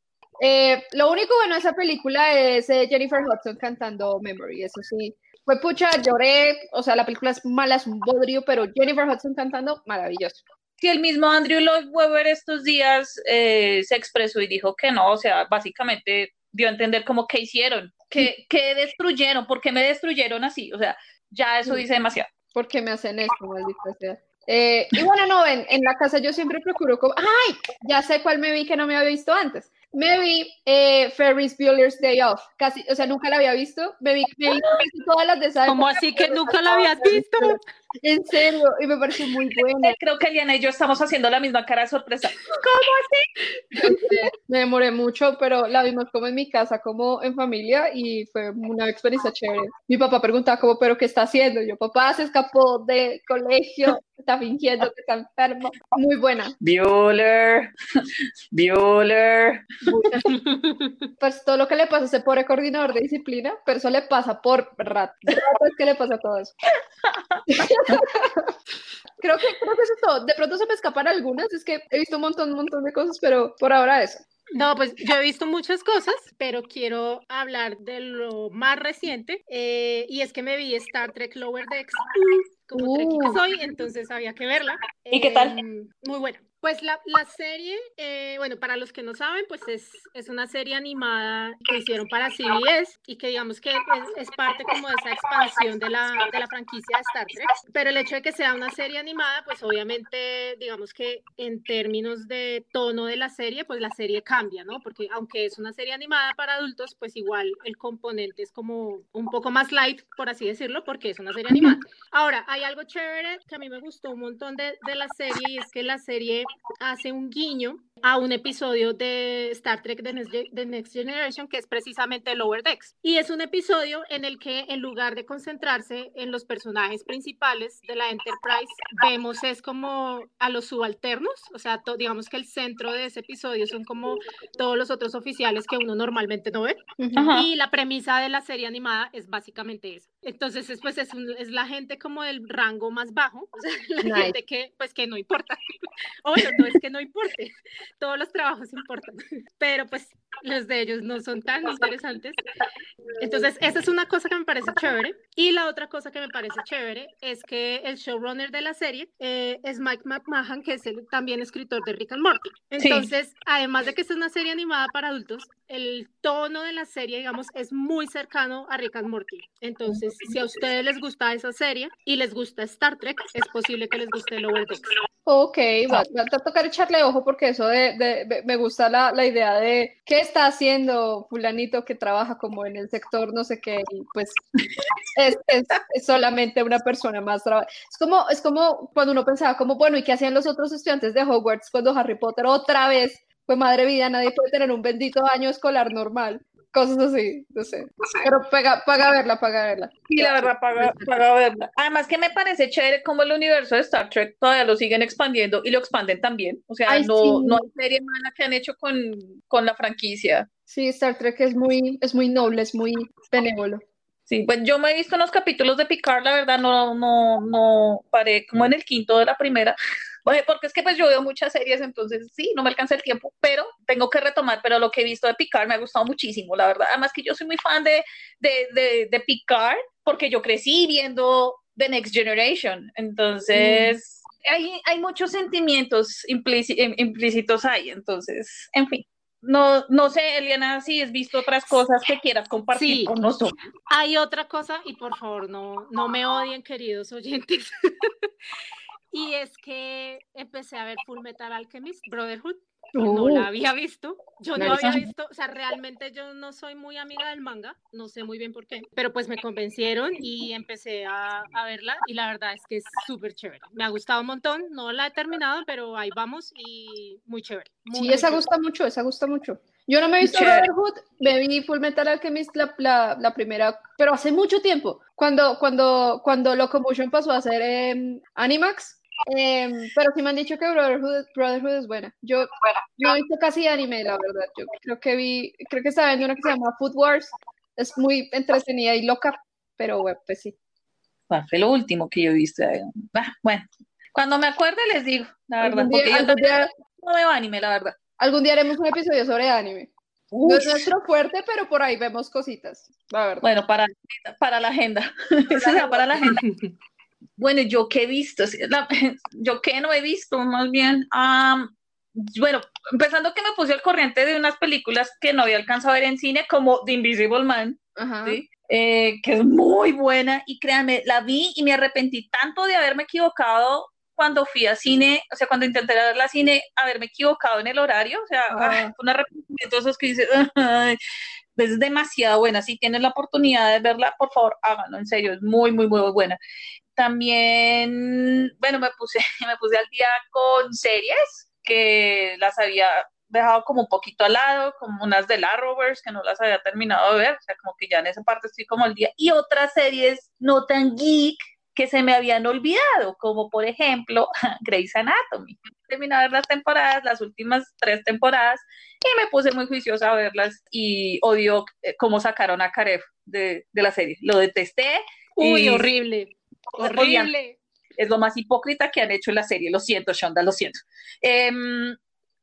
Eh, lo único bueno de esa película es eh, Jennifer Hudson cantando Memory, eso sí, fue pucha, lloré, o sea, la película es mala, es un bodrio, pero Jennifer Hudson cantando, maravilloso. Sí, el mismo Andrew Lloyd Webber estos días eh, se expresó y dijo que no, o sea, básicamente dio a entender como que hicieron, que, que destruyeron, ¿por qué me destruyeron así? O sea, ya eso dice demasiado. ¿Por qué me hacen esto, maldita sea? Eh, y bueno, no, en, en, la casa yo siempre procuro como, ¡ay! Ya sé cuál me vi que no me había visto antes. Me vi eh, Ferris Bueller's Day Off, casi, o sea, nunca la había visto. Me vi, me vi casi todas las de esa ¿Cómo así que nunca la habías visto? En serio, y me pareció muy buena. Creo que Eliana y yo estamos haciendo la misma cara de sorpresa. ¿Cómo así? me demoré mucho, pero la vimos como en mi casa, como en familia, y fue una experiencia chévere. Mi papá preguntaba como, ¿pero qué está haciendo? Yo, papá se escapó de colegio, está fingiendo que está enfermo. Muy buena. Bueller, Bueller. Pues todo lo que le pasa a ese pobre coordinador de disciplina, pero eso le pasa por rato. Que le pasa todo eso. creo, que, creo que eso es todo. De pronto se me escapan algunas, es que he visto un montón, un montón de cosas, pero por ahora eso. No, pues yo he visto muchas cosas, pero quiero hablar de lo más reciente, eh, y es que me vi Star Trek Lower Decks, como uh. que soy, entonces había que verla. ¿Y qué tal? Em, muy buena. Pues la, la serie, eh, bueno, para los que no saben, pues es, es, una serie animada que hicieron para CBS y que digamos que es, es, parte como de esa expansión de la, de la franquicia de Star Trek. Pero el hecho de que sea una serie animada, pues obviamente, digamos que en términos de tono de la serie, pues la serie cambia, ¿no? Porque aunque es una serie animada para adultos, pues igual el componente es como un poco más light, por así decirlo, porque es una serie animada. Ahora, hay algo chévere que a mí me gustó un montón de, de la serie y es que la serie hace un guiño a un episodio de Star Trek The Next, Generation que es precisamente Lower Decks. Y es un episodio en el que en lugar de concentrarse en los personajes principales de la Enterprise, vemos es como a los subalternos, o sea, digamos que el centro de ese episodio son como todos los otros oficiales que uno normalmente no ve. Y la premisa de la serie animada es básicamente eso. Entonces, pues es, es la gente como del rango más bajo, o sea, la gente que pues que no importa. o bueno, no es que no importe todos los trabajos importan, pero pues los de ellos no son tan interesantes. Entonces, esa es una cosa que me parece chévere. Y la otra cosa que me parece chévere es que el showrunner de la serie eh, es Mike McMahon, que es el, también escritor de Rick and Morty. Entonces, además de que es una serie animada para adultos, el tono de la serie, digamos, es muy cercano a Rick and Morty. Entonces, si a ustedes les gusta esa serie y les gusta Star Trek, es posible que les guste Lower Decks. Ok, va, a tocar echarle ojo porque eso de, de, me gusta la, la, idea de qué está haciendo fulanito que trabaja como en el sector no sé qué, y pues es, solamente una persona más. Es como, es como cuando uno pensaba como, bueno, ¿y qué hacían los otros estudiantes de Hogwarts cuando Harry Potter otra vez pues madre vida, nadie puede tener un bendito año escolar normal. Cosas así, no sé. Pero paga, paga verla, paga verla. Sí, la verdad, paga, paga verla. Además que me parece chévere cómo el universo de Star Trek todavía lo siguen expandiendo y lo expanden también. O sea, no, sí. no hay serie mala que han hecho con, con la franquicia. Sí, Star Trek es muy, es muy noble, es muy benévolo. Sí, pues yo me he visto unos capítulos de Picard, la verdad no, no, no paré como en el quinto de la primera. porque es que pues yo veo muchas series, entonces sí, no me alcanza el tiempo, pero tengo que retomar, pero lo que he visto de Picard me ha gustado muchísimo, la verdad. Además que yo soy muy fan de, de, de, de Picard, porque yo crecí viendo The Next Generation, entonces mm. hay, hay muchos sentimientos implícitos ahí, entonces, en fin. No, no sé, Eliana, si has visto otras cosas que quieras compartir sí, con nosotros. Hay otra cosa, y por favor, no, no me odien, queridos oyentes. Y es que empecé a ver Full Metal Alchemist, Brotherhood. no la había visto. Yo no había visto, o sea, realmente yo no soy muy amiga del manga, no sé muy bien por qué, pero pues me convencieron y empecé a, a verla y la verdad es que es súper chévere. Me ha gustado un montón, no la he terminado, pero ahí vamos y muy chévere. sí, esa gusta mucho, esa gusta mucho. Yo no me he visto Brotherhood, me vi Full Metal Alchemist la, la, la, primera, pero hace mucho tiempo, cuando, cuando, cuando Locomotion pasó a ser eh, Animax, Em, pero sí me han dicho que Brotherhood, Brotherhood es buena. Yo no he visto casi anime, la verdad. Yo creo que vi, creo que estaba viendo una que se llama Food Wars. Es muy entretenida y loca, pero bueno, pues sí. fue lo último que yo he visto. Bueno, cuando me acuerde les digo, la verdad. porque yo no veo anime, la verdad. Algún día haremos un episodio sobre anime. No es nuestro fuerte, pero por ahí vemos cositas, la verdad. Bueno, para, para la agenda. Para la agenda. Bueno, yo que he visto, yo que no he visto, más bien, bueno, empezando que me puse al corriente de unas películas que no había alcanzado a ver en cine, como The Invisible Man, eh, que es muy buena, y créanme, la vi y me arrepentí tanto de haberme equivocado cuando fui a cine, o sea, cuando intenté ver la cine, haberme equivocado en el horario, o sea, uh un arrepentimiento de esos que dices, es demasiado buena, si tienes la oportunidad de verla, por favor, háganlo, en serio, es muy, muy, muy buena. También, bueno, me puse, me puse al día con series que las había dejado como un poquito al lado, como unas de la Rovers que no las había terminado de ver, o sea, como que ya en esa parte estoy como al día, y otras series no tan geek que se me habían olvidado, como por ejemplo Grey's Anatomy. Terminé de ver las temporadas, las últimas tres temporadas, y me puse muy juiciosa a verlas y odio eh, cómo sacaron a Karev de, de la serie. Lo detesté. Uy, horrible. Horrible. Es lo más hipócrita que han hecho en la serie. Lo siento, Shonda, lo siento. Em,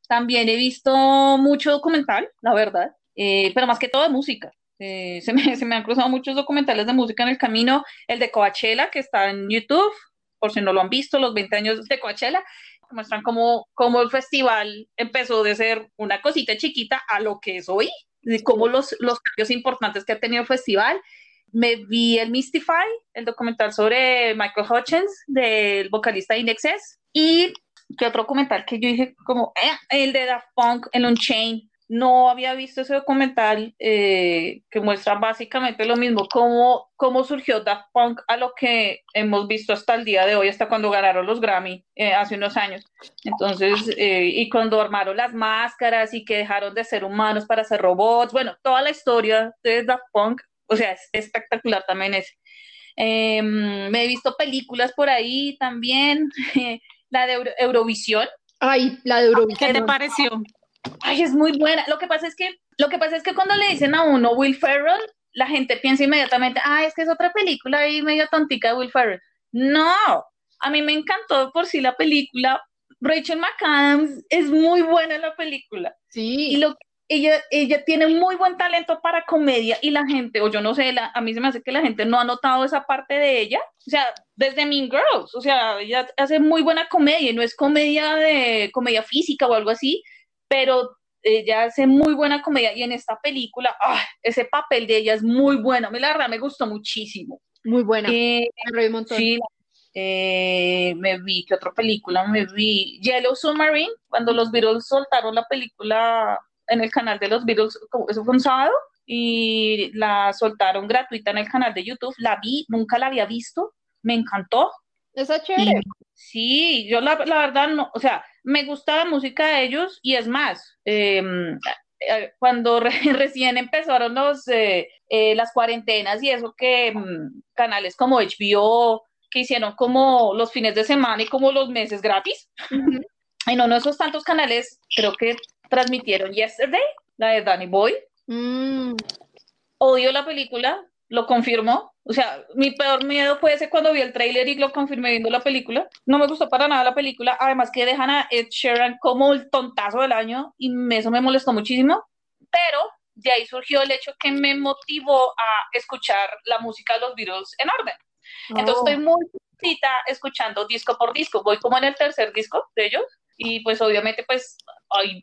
también he visto mucho documental, la verdad, eh, pero más que todo de música. Eh, se, me, se, me, han cruzado muchos documentales de música en el camino. El de Coachella, que está en YouTube, por si no lo han visto, los 20 años de Coachella, muestran cómo, cómo el festival empezó de ser una cosita chiquita a lo que es hoy, y cómo los, los cambios importantes que ha tenido el festival me vi el Mystify, el documental sobre Michael Hutchins, del vocalista de Indexes, y que otro documental que yo dije como, eh, el de Daft Punk, el Unchained, no había visto ese documental eh, que muestra básicamente lo mismo, cómo, cómo surgió Daft Punk a lo que hemos visto hasta el día de hoy, hasta cuando ganaron los Grammy eh, hace unos años. Entonces, y cuando armaron las máscaras y que dejaron de ser humanos para ser robots, bueno, toda la historia de Daft Punk o sea, es espectacular también ese. Em, me he visto películas por ahí también, la de Eurovisión. Ay, la de Eurovisión. ¿Qué te pareció? Ay, es muy buena. Lo que pasa es que, lo que pasa es que cuando le dicen a uno Will Ferrell, la gente piensa inmediatamente, ah, es que es otra película ahí medio tontica de Will Ferrell. No, a mí me encantó por sí la película. Rachel McAdams es muy buena en la película. Sí. Y lo, ella, ella tiene muy buen talento para comedia y la gente, o yo no sé, a mí se me hace que la gente no ha notado esa parte de ella. O sea, desde Mean Girls, o sea, ella hace muy buena comedia y no es comedia de comedia física o algo así, pero ella hace muy buena comedia y en esta película, ¡ah! ese papel de ella es muy bueno. A mí la verdad me gustó muchísimo. Muy buena. Eh, sí, eh, me vi, ¿qué otra película? Me vi Yellow Submarine, cuando los Beatles soltaron la película en el canal de los Beatles, eso fue un sábado, y la soltaron gratuita en el canal de YouTube. La vi, nunca la había visto, me encantó. Esa chévere. sí, yo la, la, verdad no, o sea, me gusta la música de ellos y es más, em, eh, cuando recién empezaron los, eh, eh, las cuarentenas y eso que mm, canales como HBO que hicieron como los fines de semana y como los meses gratis. Y no, no esos tantos canales, creo que transmitieron Yesterday, la de Danny Boy. Mm. Odio la película, lo confirmo. O sea, mi peor miedo fue ese cuando vi el tráiler y lo confirmé viendo la película. No me gustó para nada la película. Además que dejan a Ed Sheeran como el tontazo del año y eso me molestó muchísimo. Pero de ahí surgió el hecho que me motivó a escuchar la música de los Beatles en orden. Entonces oh. estoy muy escuchando disco por disco. Voy como en el tercer disco de ellos y pues obviamente pues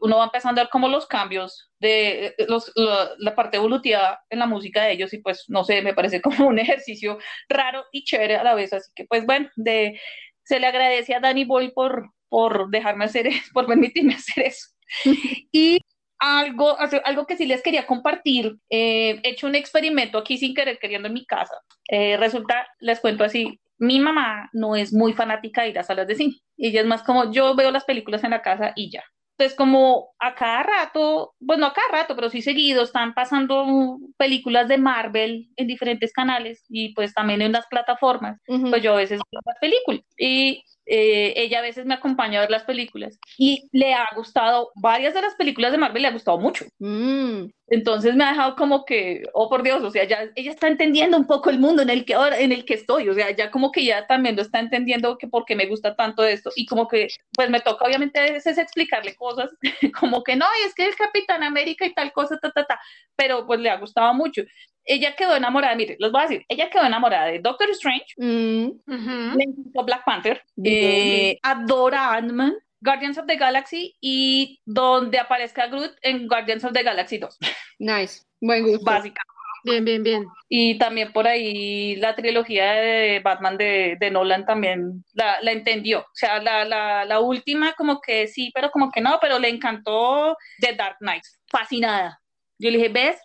uno va empezando a ver como los cambios de los, la, parte evolutiva en la música de ellos y pues no sé, me parece como un ejercicio raro y chévere a la vez, así que pues bueno, de, se le agradece a Danny Boy por, por dejarme hacer eso, por permitirme hacer eso. y algo, algo que sí les quería compartir, eh, he hecho un experimento aquí sin querer queriendo en mi casa. Eh, resulta, les cuento así, mi mamá no es muy fanática de ir a salas de cine. Ella es más como yo veo las películas en la casa y ya. Entonces, como a cada rato, bueno, a cada rato, pero sí seguido, están pasando películas de Marvel en diferentes canales y pues también en las plataformas, pues yo a veces veo las películas. Y eh, ella a veces me acompaña a ver las películas y le ha gustado, varias de las películas de Marvel le ha gustado mucho. Mm. Entonces me ha dejado como que, oh por Dios, o sea, ya ella está entendiendo un poco el mundo en el que ahora, en el que estoy, o sea, ya como que ya también lo está entendiendo que por qué me gusta tanto esto y como que, pues me toca obviamente a veces explicarle cosas, como que no, es que el Capitán América y tal cosa, ta, ta, ta, pero pues le ha gustado mucho ella quedó enamorada, mire, les voy a decir, ella quedó enamorada de Doctor Strange, mm. le encantó Black Panther, eh, adora Ant-Man, Guardians of the Galaxy y donde aparezca Groot en Guardians of the Galaxy 2. Nice, buen gusto. Básica. Bien, bien, bien. Y también por ahí la trilogía de Batman de, de Nolan también la, la, entendió. O sea, la, la, la última como que sí, pero como que no, pero le encantó The Dark Knight. Fascinada. Yo le dije, ¿ves?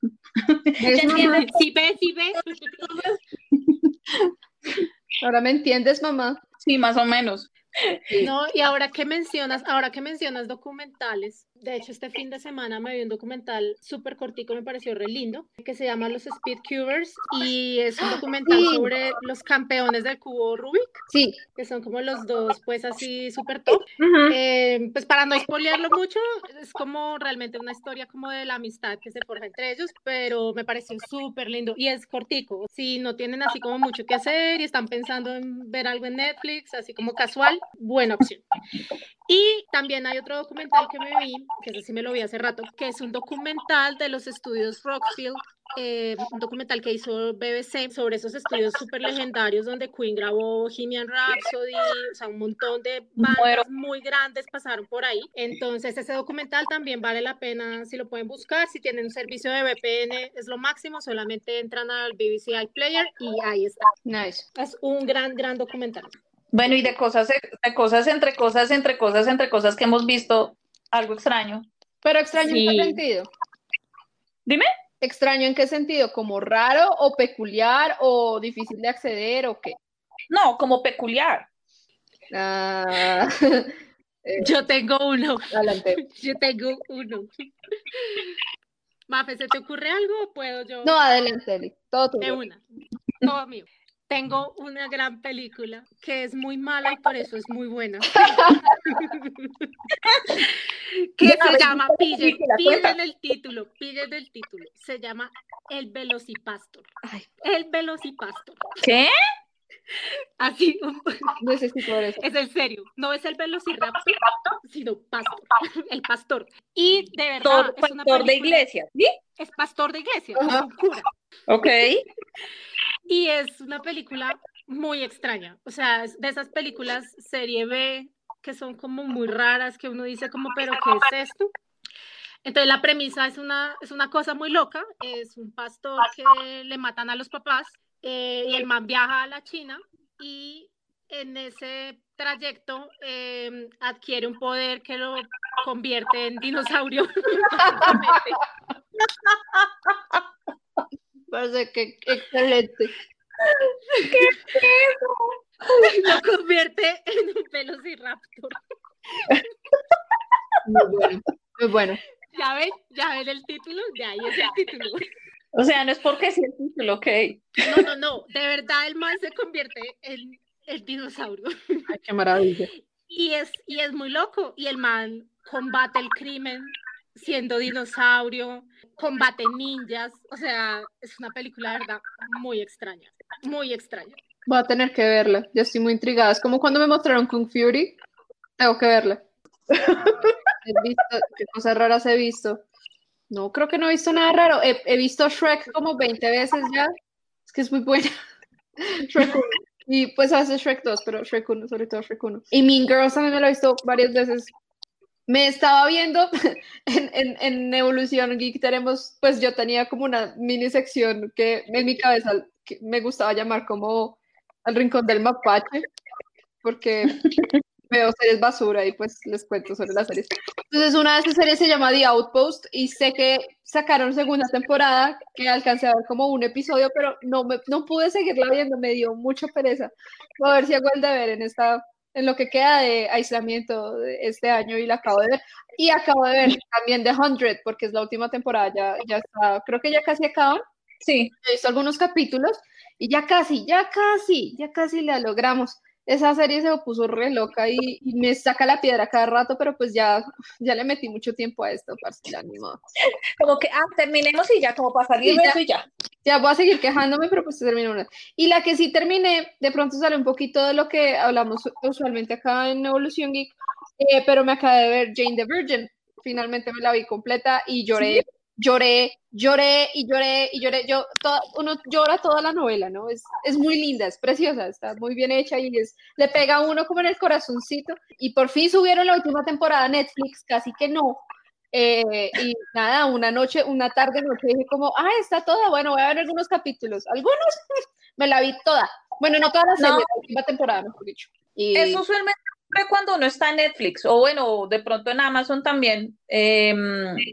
Sí, ves, sí, ves. Ahora me entiendes, mamá. Sí, más o menos. No, y ahora que mencionas, ahora que mencionas documentales, de hecho este fin de semana me vi un documental súper cortico, me pareció re lindo, que se llama Los Speed Cubers y es un documental sobre los campeones del cubo Rubik, sí. que son como los dos, pues así súper top. Eh, pues para no spoilearlo mucho, es como realmente una historia como de la amistad que se forja entre ellos, pero me pareció súper lindo y es cortico. Si no tienen así como mucho que hacer y están pensando en ver algo en Netflix, así como casual, buena opción. Y también hay otro documental que me vi, que ese sí me lo vi hace rato, que es un documental de los estudios Rockfield, eh, un documental que hizo BBC sobre esos estudios súper legendarios donde Queen grabó Bohemian Rhapsody, o sea, un montón de bandas muy grandes pasaron por ahí. Entonces, ese documental también vale la pena si lo pueden buscar. Si tienen un servicio de VPN, es lo máximo, solamente entran al BBC iPlayer y ahí está. Nice. Es un gran, gran documental. Bueno, y de cosas, de cosas entre cosas, entre cosas, entre cosas que hemos visto, algo extraño. Pero extraño en qué sentido. Dime. ¿Extraño en qué sentido? ¿Como raro o peculiar o difícil de acceder o qué? No, como peculiar. Ah, eh, Yo tengo uno. Adelante. Yo tengo uno. Mafe, ¿se te ocurre algo o puedo yo? No, adelante, Eli. Todo tuyo. De una. Todo mío tengo una gran película que es muy mala y por eso es muy buena. que se llama, pillen, pillen el título, pillen el título. Se llama El Velocipastor. el Velocipastor. ¿Qué? Así. Necesito eso. Es el serio. No es el Velociraptor, sino pastor. El pastor. Y de verdad. es una pastor de iglesia, ¿sí? Es pastor de iglesia, es un cura. Ok. Y es una película muy extraña. O sea, de esas películas serie B que son como muy raras, que uno dice como, pero ¿qué es esto? Entonces la premisa es una, es una cosa muy loca. Es un pastor que le matan a los papás eh, y el man viaja a la China y en ese trayecto em, adquiere un poder que lo convierte en dinosaurio. Parece que excelente. ¿Qué es Lo convierte en un velociraptor. Muy bueno. Muy bueno. ¿Ya ven? ¿Ya ven el título? Ya ahí es el título. O sea, no es porque sea el título, ok. No, no, no. De verdad el man se convierte en el dinosaurio. Ay, qué maravilla. Y es, y es muy loco. Y el man combate el crimen siendo dinosaurio, combate ninjas, o sea, es una película, de verdad, muy extraña, muy extraña. Voy a tener que verla, ya estoy muy intrigada, es como cuando me mostraron Kung Fury, tengo que verla. he visto, qué cosas raras he visto. No, creo que no he visto nada raro. He, visto Shrek como 20 veces ya. Es que es muy buena. Shrek 1. Y pues hace Shrek 2, pero Shrek 1, sobre todo Shrek 1. Y Mean Girls también me lo he visto varias veces me estaba viendo en, en, en, Evolución Geek tenemos, pues yo tenía como una mini sección que en mi cabeza me gustaba llamar como el rincón del mapache, porque veo series basura y pues les cuento sobre las series. Entonces una de esas series se llama The Outpost y sé que sacaron segunda temporada que alcancé a ver como un episodio, pero no, me, no pude seguirla viendo, me dio mucha pereza. Voy a ver si hago el deber en esta en lo que queda de aislamiento de este año y la acabo de ver. Y acabo de ver también The Hundred, porque es la última temporada, ya, ya está, creo que ya casi acaba. Sí. He visto algunos capítulos y ya casi, ya casi, ya casi la logramos esa serie se puso re loca y, me saca la piedra cada rato, pero pues ya, ya le metí mucho tiempo a esto, para ser animado. Como que, ah, terminemos y ya, como para salir eso y ya. Ya voy a seguir quejándome, pero pues termino una. Y la que sí terminé, de pronto sale un poquito de lo que hablamos usualmente acá en Evolución Geek, eh, pero me acabé de ver Jane the Virgin. Finalmente me la vi completa y lloré lloré, lloré y lloré y lloré. Yo, uno llora toda la novela, ¿no? Es, es muy linda, es preciosa, está muy bien hecha y es, le pega a uno como en el corazoncito. Y por fin subieron la última temporada a Netflix, casi que no. Eh, y nada, una noche, una tarde, noche dije como, ah, está toda, bueno, voy a ver algunos capítulos. Algunos me la vi toda. Bueno, no toda la serie, la última temporada, mejor dicho. Y... Es usualmente cuando uno está en Netflix o bueno, de pronto en Amazon también, eh,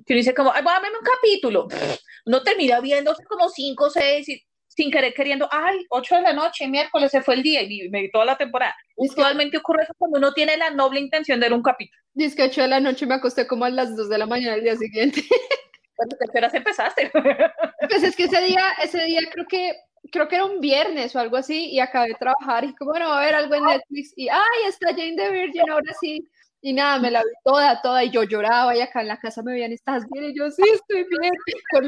que uno dice como, voy a verme un capítulo, uno termina viendo como cinco o seis y sin querer queriendo, ay, ocho de la noche, miércoles se fue el día y me vi toda la temporada. Usualmente ocurre eso cuando uno tiene la noble intención de ver un capítulo. Dice que ocho de la noche me acosté como a las dos de la mañana del día siguiente. ¿Cuántas horas empezaste? Pues es que ese día, ese día creo que creo que era un viernes o algo así, y acabé de trabajar y como, bueno, a ver algo en Netflix, y ¡ay, está Jane the Virgin, ahora sí! Y nada, me la vi toda, toda, y yo lloraba, y acá en la casa me veían, ¿estás bien? Y yo, sí, estoy bien, con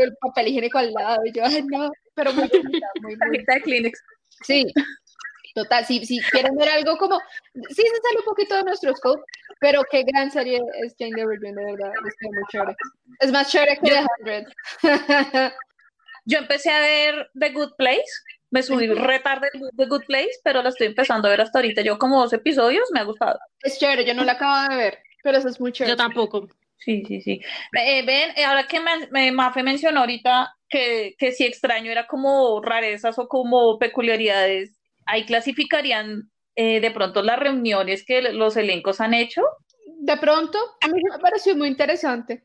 el, papel higiénico al lado, y yo, ay, no, pero muy bonita, muy de Sí, total, si, si quieren ver algo como, sí se sale un poquito de nuestro scope, pero qué gran serie es Jane the Virgin, de verdad, es muy chévere. Es más chévere que The 100. Yo empecé a ver The Good Place, me subí retarde The Good Place, pero la estoy empezando a ver hasta ahorita. Yo como dos episodios, me ha gustado. Es chévere, yo no la acabo de ver, pero eso es muy chévere. Yo tampoco. Sí, sí, sí. Eh, ven, eh, ahora que me, Mafe mencionó ahorita que, que si extraño era como rarezas o como peculiaridades, ahí clasificarían eh, de pronto las reuniones que los elencos han hecho. De pronto, a mí me pareció muy interesante.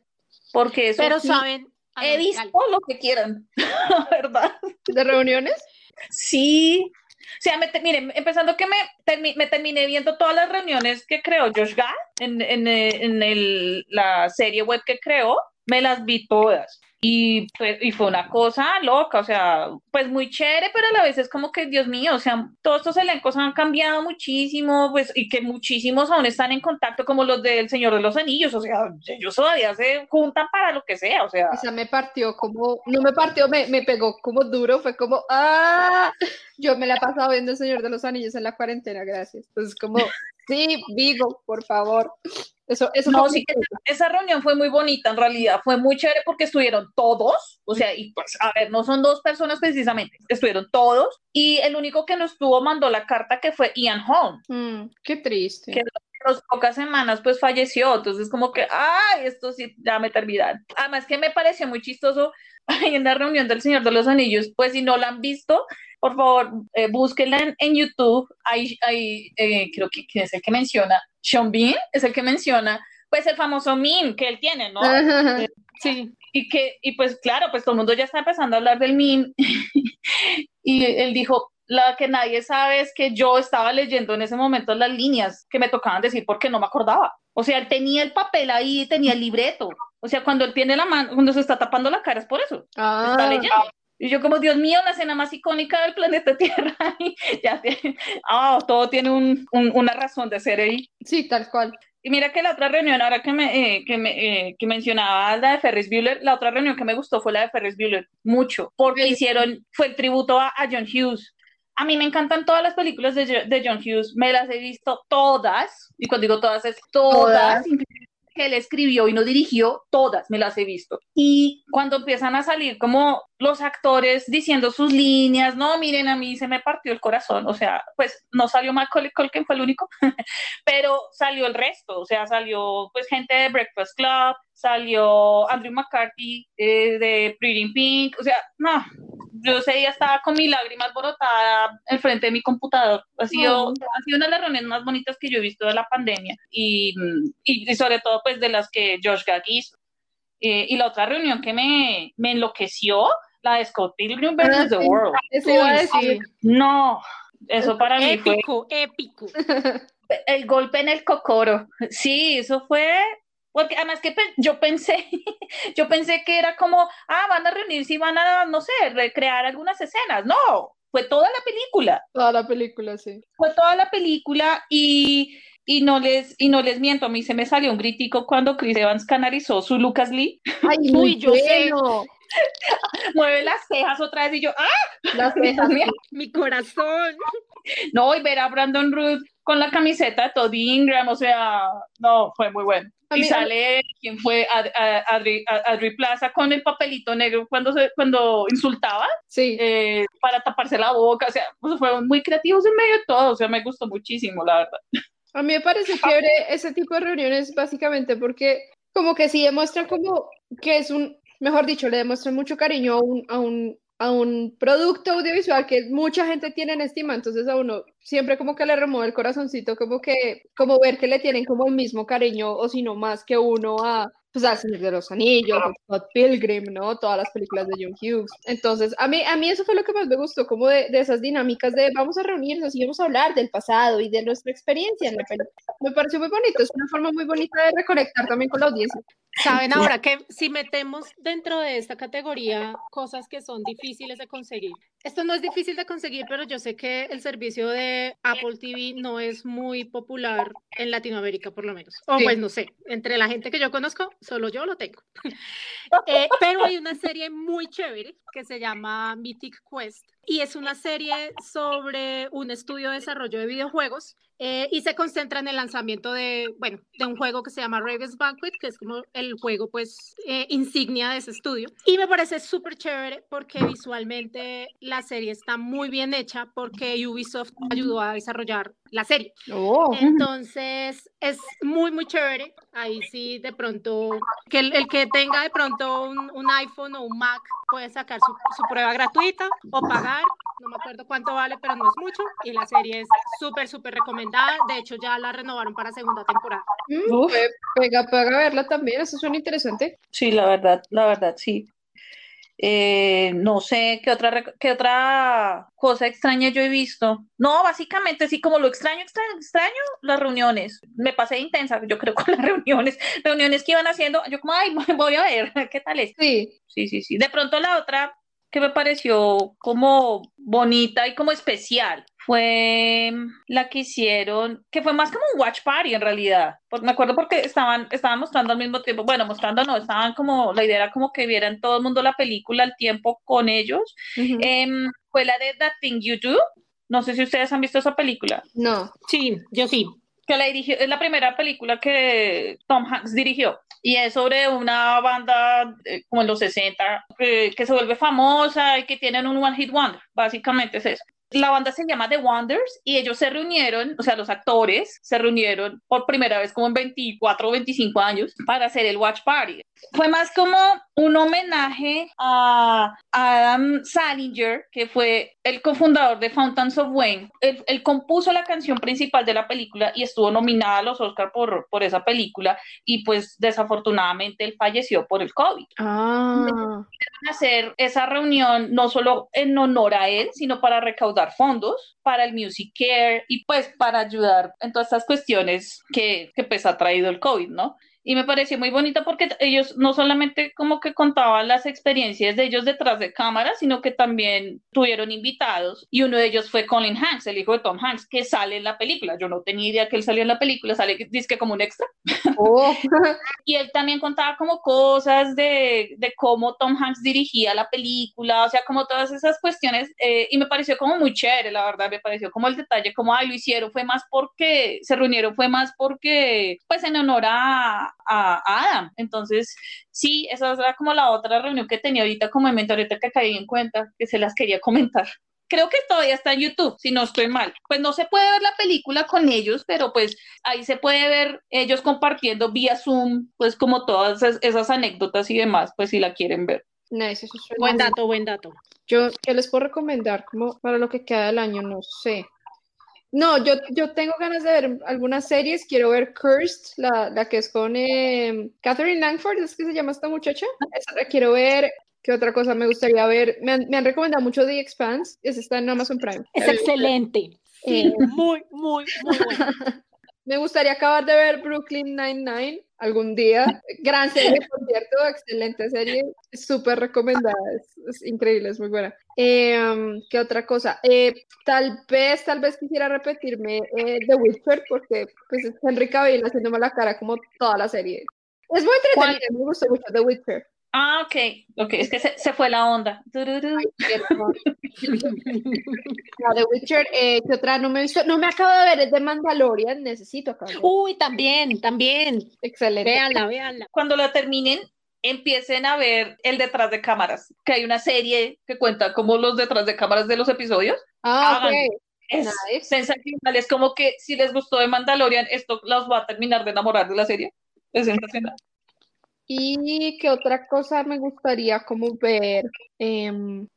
Porque eso Pero saben, He visto lo que quieran, ¿verdad? ¿De reuniones? Sí. O sea, me, miren, empezando que me, me terminé viendo todas las reuniones que creó Josh Gad en, en, en el, la serie web que creó, me las vi todas. Y, pues, y fue una cosa loca, o sea, pues muy chévere, pero a la vez es como que, Dios mío, o sea, todos estos elencos han cambiado muchísimo, pues, y que muchísimos aún están en contacto, como los del Señor de los Anillos, o sea, ellos todavía se juntan para lo que sea, o sea. O sea, me partió como, no me partió, me, me pegó como duro, fue como, ¡ah! Yo me la he pasado viendo el Señor de los Anillos en la cuarentena, gracias. Entonces, como, sí, Vigo, por favor. Eso, eso no, sí, esa reunión fue muy bonita, en realidad, fue muy chévere porque estuvieron todos, o sea, y pues, a ver, no son dos personas precisamente, estuvieron todos, y el único que nos tuvo mandó la carta que fue Ian Holmes. Mm, qué triste. Que las pocas semanas pues falleció, entonces como que, ay, esto sí, ya me terminaron. Además que me pareció muy chistoso en la reunión del Señor de los Anillos, pues si no la han visto, por favor, eh, búsquenla en, YouTube, ahí, ahí eh, creo que, que es el que menciona sean Bean es el que menciona, pues el famoso meme que él tiene, ¿no? Eh, sí. Y que, y pues claro, pues todo el mundo ya está empezando a hablar del meme. y él dijo, la que nadie sabe es que yo estaba leyendo en ese momento las líneas que me tocaban decir porque no me acordaba. O sea, él tenía el papel ahí, tenía el libreto. O sea, cuando él tiene la mano, cuando se está tapando la cara es por eso. Ah. Está leyendo. Y yo como, Dios mío, la escena más icónica del planeta Tierra. ya oh, todo tiene un, una razón de ser ahí. Sí, tal cual. Y mira que la otra reunión, ahora que, me, eh, que, me, eh, que mencionaba la de Ferris Bueller, la otra reunión que me gustó fue la de Ferris Bueller, mucho, porque hicieron, fue el tributo a, John Hughes. A mí me encantan todas las películas de, de, John Hughes, me las he visto todas, y cuando digo todas es todas, ¿Todas? que él escribió y no dirigió, todas me las he visto. Y cuando empiezan a salir como los actores diciendo sus líneas, no, miren, a mí se me partió el corazón, o sea, pues no salió Macaulay Culkin, fue el único, pero salió el resto, o sea, salió pues gente de Breakfast Club, salió Andrew McCarthy eh, de Pretty Pink, o sea, no, yo ese día estaba con mi lágrima alborotada al frente de mi computador. Ha sido, ha sido una de las reuniones más bonitas que yo he visto de la pandemia y, y, sobre todo pues de las que Josh Gag hizo. Eh, y la otra reunión que me, me enloqueció, la de Scott Pilgrim vs. Ah, The World. Eso iba a decir. No, eso para mí fue... Épico, épico. El golpe en el cocoro. Sí, eso fue porque además que yo pensé, yo pensé que era como, ah, van a reunirse y van a, no sé, recrear algunas escenas. No, fue toda la película. Toda la película, sí. Fue toda la película y, y no les y no les miento, a mí se me salió un crítico cuando Chris Evans canalizó su Lucas Lee. Ay, muy yo Mueve las cejas otra vez y yo, ¡ah! Las cejas, mi corazón. No, y ver a Brandon Ruth con la camiseta de Todd Ingram, o sea, no, fue muy bueno. Y sale quien fue Adri, Adri, Plaza con el papelito negro cuando se, cuando insultaba sí. Eh, para taparse la boca, o sea, pues fueron muy creativos en medio de todo, o sea, me gustó muchísimo, la verdad. A mí me parece chévere ese tipo de reuniones básicamente porque como que sí demuestra como que es un, mejor dicho, le demuestran mucho cariño a un, a un a un producto audiovisual que mucha gente tiene en estima, entonces a uno siempre como que le remueve el corazoncito, como que, como ver que le tienen como el mismo cariño o si no más que uno a, pues al Señor de los Anillos, Scott Pilgrim, ¿no? Todas las películas de John Hughes. Entonces, a mí, a mí eso fue lo que más me gustó, como de, de esas dinámicas de vamos a reunirnos y vamos a hablar del pasado y de nuestra experiencia en la película. Me pareció muy bonito, es una forma muy bonita de reconectar también con la audiencia. Saben ahora que si metemos dentro de esta categoría cosas que son difíciles de conseguir, esto no es difícil de conseguir, pero yo sé que el servicio de Apple TV no es muy popular en Latinoamérica, por lo menos. O pues no sé, entre la gente que yo conozco, solo yo lo tengo. Eh, pero hay una serie muy chévere que se llama Mythic Quest y es una serie sobre un estudio de desarrollo de videojuegos eh, y se concentra en el lanzamiento de, bueno, de un juego que se llama Raven's Banquet, que es como el juego, pues, eh, insignia de ese estudio. Y me parece súper chévere porque visualmente la serie está muy bien hecha porque Ubisoft ayudó a desarrollar la serie. Oh. Entonces, es muy, muy chévere. Ahí sí, de pronto, que el, que tenga de pronto un, un, iPhone o un Mac puede sacar su, su prueba gratuita o pagar no me acuerdo cuánto vale, pero no es mucho. Y la serie es súper, súper recomendada. De hecho, ya la renovaron para segunda temporada. Mm, pega, pega verla también, eso suena interesante. Sí, la verdad, la verdad, sí. Eh, no sé qué otra, qué otra cosa extraña yo he visto. No, básicamente sí, como lo extraño, extraño, extraño, las reuniones. Me pasé intensa, yo creo, con las reuniones, reuniones que iban haciendo. Yo como, ay, voy a ver, ¿qué tal es? Sí. Sí, sí, sí. De pronto la otra que me pareció como bonita y como especial fue la que hicieron, que fue más como un watch party en realidad. Porque me acuerdo porque estaban, estaban mostrando al mismo tiempo, bueno, mostrando no, estaban como, la idea era como que vieran todo el mundo la película al tiempo con ellos. Em, fue la de That Thing You Do. No sé si ustedes han visto esa película. No. Sí, yo sí que la dirigió, es la primera película que Tom Hanks dirigió y es sobre una banda eh, como en los 60 eh, que se vuelve famosa y que tienen un One Hit Wonder, básicamente es eso. La banda se llama The Wonders y ellos se reunieron, o sea, los actores se reunieron por primera vez como en 24 o 25 años para hacer el Watch Party. Fue más como un homenaje a Adam Salinger, que fue el cofundador de Fountains of Wayne. Él, compuso la canción principal de la película y estuvo nominada a los Oscars por, por esa película y pues desafortunadamente él falleció por el COVID. Ah. Hacer esa reunión no solo en honor a él, sino para recaudar fondos para el Music Care y pues para ayudar en todas estas cuestiones que, que pues ha traído el COVID, ¿no? Y me pareció muy bonita porque ellos no solamente como que contaban las experiencias de ellos detrás de cámara, sino que también tuvieron invitados y uno de ellos fue Colin Hanks, el hijo de Tom Hanks, que sale en la película. Yo no tenía idea que él salía en la película, sale disque como un extra. Oh. y él también contaba como cosas de, de, cómo Tom Hanks dirigía la película, o sea, como todas esas cuestiones eh, y me pareció como muy chévere, la verdad, me pareció como el detalle, como, ay, lo hicieron, fue más porque se reunieron, fue más porque, pues en honor a, a, Adam. Entonces, sí, esa era como la otra reunión que tenía ahorita como en ahorita que caí en cuenta, que se las quería comentar. Creo que todavía está en YouTube, si no estoy mal. Pues no se puede ver la película con ellos, pero pues ahí se puede ver ellos compartiendo vía Zoom, pues como todas esas anécdotas y demás, pues si la quieren ver. Eso suena Buen dato, buen dato. Yo, ¿qué les puedo recomendar? Como para lo que queda del año, no sé. No, yo, yo tengo ganas de ver algunas series. Quiero ver Cursed, la, la que es con eh, Catherine Langford, ¿es que se llama esta muchacha? Esa la quiero ver. ¿Qué otra cosa me gustaría ver? Me han, me han recomendado mucho The Expanse. Esa está en Amazon Prime. Es Eh, excelente. Sí, eh, muy, muy, muy bueno. Me gustaría acabar de ver Brooklyn Nine-Nine algún día. Gran serie, por cierto, excelente serie, súper recomendada, es, es increíble, es muy buena. Eh, um, ¿qué otra cosa? Eh, tal vez, tal vez quisiera repetirme eh, The Witcher, porque pues es Henry Cavill haciéndome la cara como toda la serie. Es muy entretenida, me gustó mucho The Witcher. Ah, ok, ok, es que se, se fue la onda. Cierto. No, The Witcher, eh, ¿qué otra? No me he visto, no me acabo de ver, es de Mandalorian, necesito acabar. de. Uy, también, también. Excelente. Véanla, véanla. Cuando la terminen, empiecen a ver el detrás de cámaras, que hay una serie que cuenta como los detrás de cámaras de los episodios. Ah, ok. Háganlo. Es Nice. sensacional, es como que si les gustó de Mandalorian, esto los va a terminar de enamorar de la serie. Es sensacional. ¿Y qué otra cosa me gustaría como ver? Em,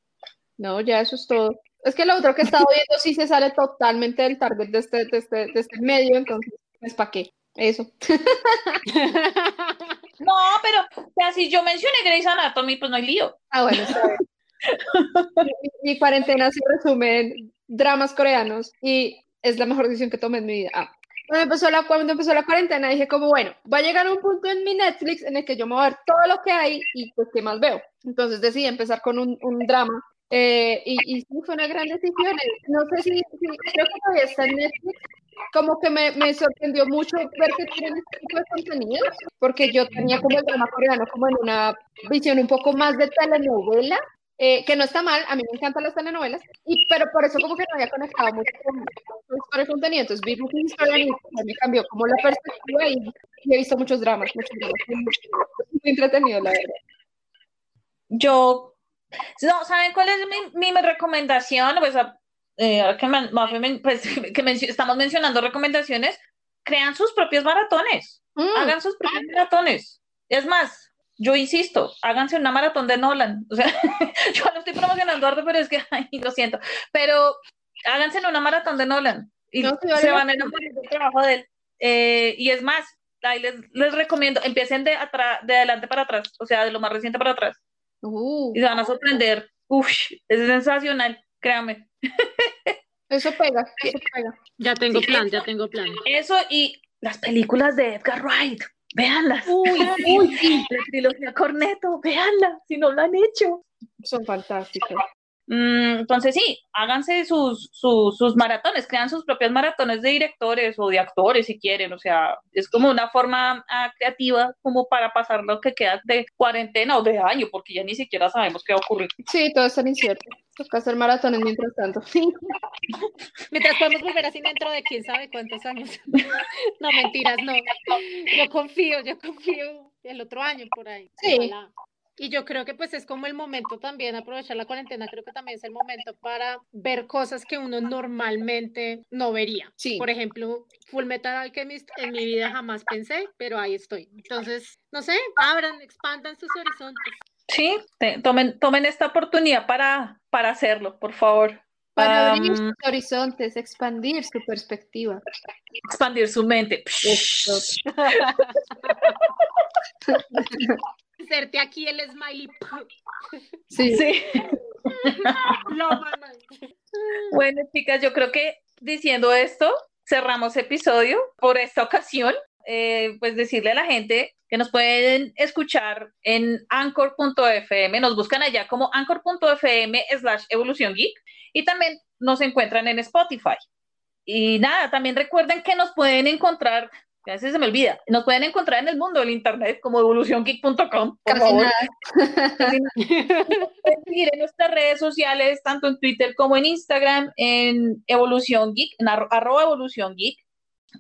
no, ya eso es todo. Es que lo otro que he estado viendo sí se sale totalmente del target de este, de este, de este medio, entonces, pues, ¿para qué? Eso. No, pero o sea, si yo mencioné Grey's Anatomy, pues no hay lío. Ah, bueno, está bien. Mi, mi cuarentena se resume en dramas coreanos y es la mejor decisión que tomé en mi vida. Ah. Cuando empezó la, cuando empezó la cuarentena dije como, bueno, va a llegar un punto en mi Netflix en el que yo me voy a ver todo lo que hay y pues qué más veo. Entonces decidí empezar con un, un drama eh, y, y fue una gran decisión. No sé si, si creo que todavía está en Netflix. Como que me, me sorprendió mucho ver que tienen este tipo de contenidos, porque yo tenía como el drama coreano como en una visión un poco más de telenovela, eh, que no está mal, a mí me encantan las telenovelas, y, pero por eso como que no había conectado mucho con, con el contenido, entonces vi Brooklyn Historia y me cambió como la perspectiva y, y he visto muchos dramas, muchos dramas, muy, muy entretenido la verdad. Yo, no, ¿saben cuál es mi, mi recomendación? Pues, eh, ahora que, man- men- pues, que mencio- estamos mencionando recomendaciones, crean sus propios maratones, Mm, hagan sus propios maratones. Es más, yo insisto, háganse una maratón de Nolan. O sea, yo lo estoy promocionando harto, pero es que, ay, lo siento. Pero háganse una maratón de Nolan y No, se la van a enamorar del trabajo de él. Eh, y es más, ahí les, les recomiendo, empiecen de, atrás, de adelante para atrás, o sea, de lo más reciente para atrás. uh, Y se van a sorprender. Uf, es sensacional, créame. eso pega, eso pega. Ya tengo Sí, plan, eso- ya tengo plan. Eso y las películas de Edgar Wright, véanlas. Uy, Uy, sí, la trilogía Corneto, véanla, si no lo han hecho. Son fantásticos. Mm, entonces sí, háganse sus, sus, sus maratones, crean sus propias maratones de directores o de actores si quieren, o sea, es como una forma ah, creativa como para pasar lo que queda de cuarentena o de año, porque ya ni siquiera sabemos qué va a ocurrir. Sí, todo es tan incierto. Toca hacer maratones mientras tanto. mientras podemos volver así dentro de quién sabe cuántos años. No, mentiras, no. Yo confío, yo confío el otro año por ahí. Sí. ojalá. Y yo creo que pues es como el momento también, aprovechar la cuarentena, creo que también es el momento para ver cosas que uno normalmente no vería. Sí. Por ejemplo, Full Metal Alchemist en mi vida jamás pensé, pero ahí estoy. Entonces, no sé, abran, expandan sus horizontes. Sí, te- tomen, tomen esta oportunidad para, para hacerlo, por favor. Para abrir sus horizontes, expandir su perspectiva. expandir su mente. Aquí el smiley. Sí. Sí. Mamá. Bueno, chicas, yo creo que diciendo esto, cerramos episodio por esta ocasión. Eh, pues decirle a la gente que nos pueden escuchar en anchor.fm, nos buscan allá como anchor.fm slash evolución geek y también nos encuentran en Spotify. Y nada, también recuerden que nos pueden encontrar, a veces se me olvida, nos pueden encontrar en el mundo del internet como evoluciongeek.com, Casi favor. nada. pueden seguir en nuestras redes sociales, tanto en Twitter como en Instagram, en Evolución Geek, en arro- arroba Evolución Geek.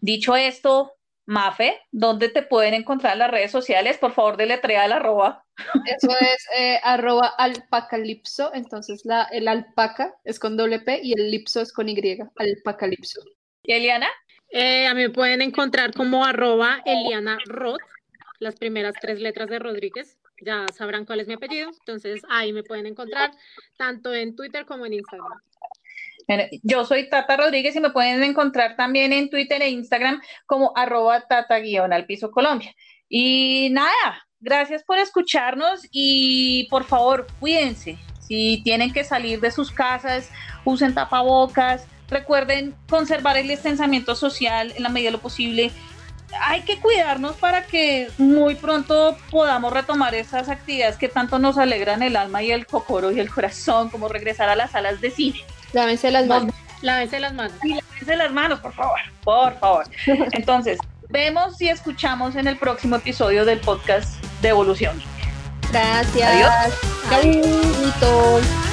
Dicho esto, Mafe, ¿dónde te pueden encontrar las redes sociales? Por favor, deletrea el arroba. Eso es eh, arroba alpacalipso. Entonces la, el alpaca es con doble P y el lipso es con Y. Alpacalipso. ¿Y Eliana? Eh, a mí me pueden encontrar como arroba Eliana Roth, las primeras tres letras de Rodríguez. ya sabrán cuál es mi apellido, entonces ahí me pueden encontrar tanto en Twitter como en Instagram. Yo soy Tata Rodríguez y me pueden encontrar también en Twitter e Instagram como arroba tata guion al piso Colombia. Y nada, gracias por escucharnos y por favor, cuídense. Si tienen que salir de sus casas, usen tapabocas. Recuerden conservar el distanciamiento social en la medida de lo posible. Hay que cuidarnos para que muy pronto podamos retomar esas actividades que tanto nos alegran el alma y el cocoro y el corazón, como regresar a las salas de cine. Lávense las manos. Lávense las manos. Y lávense las manos, por favor, por favor. Entonces, vemos y escuchamos en el próximo episodio del podcast de Evolución. Gracias. Adiós. Adiós.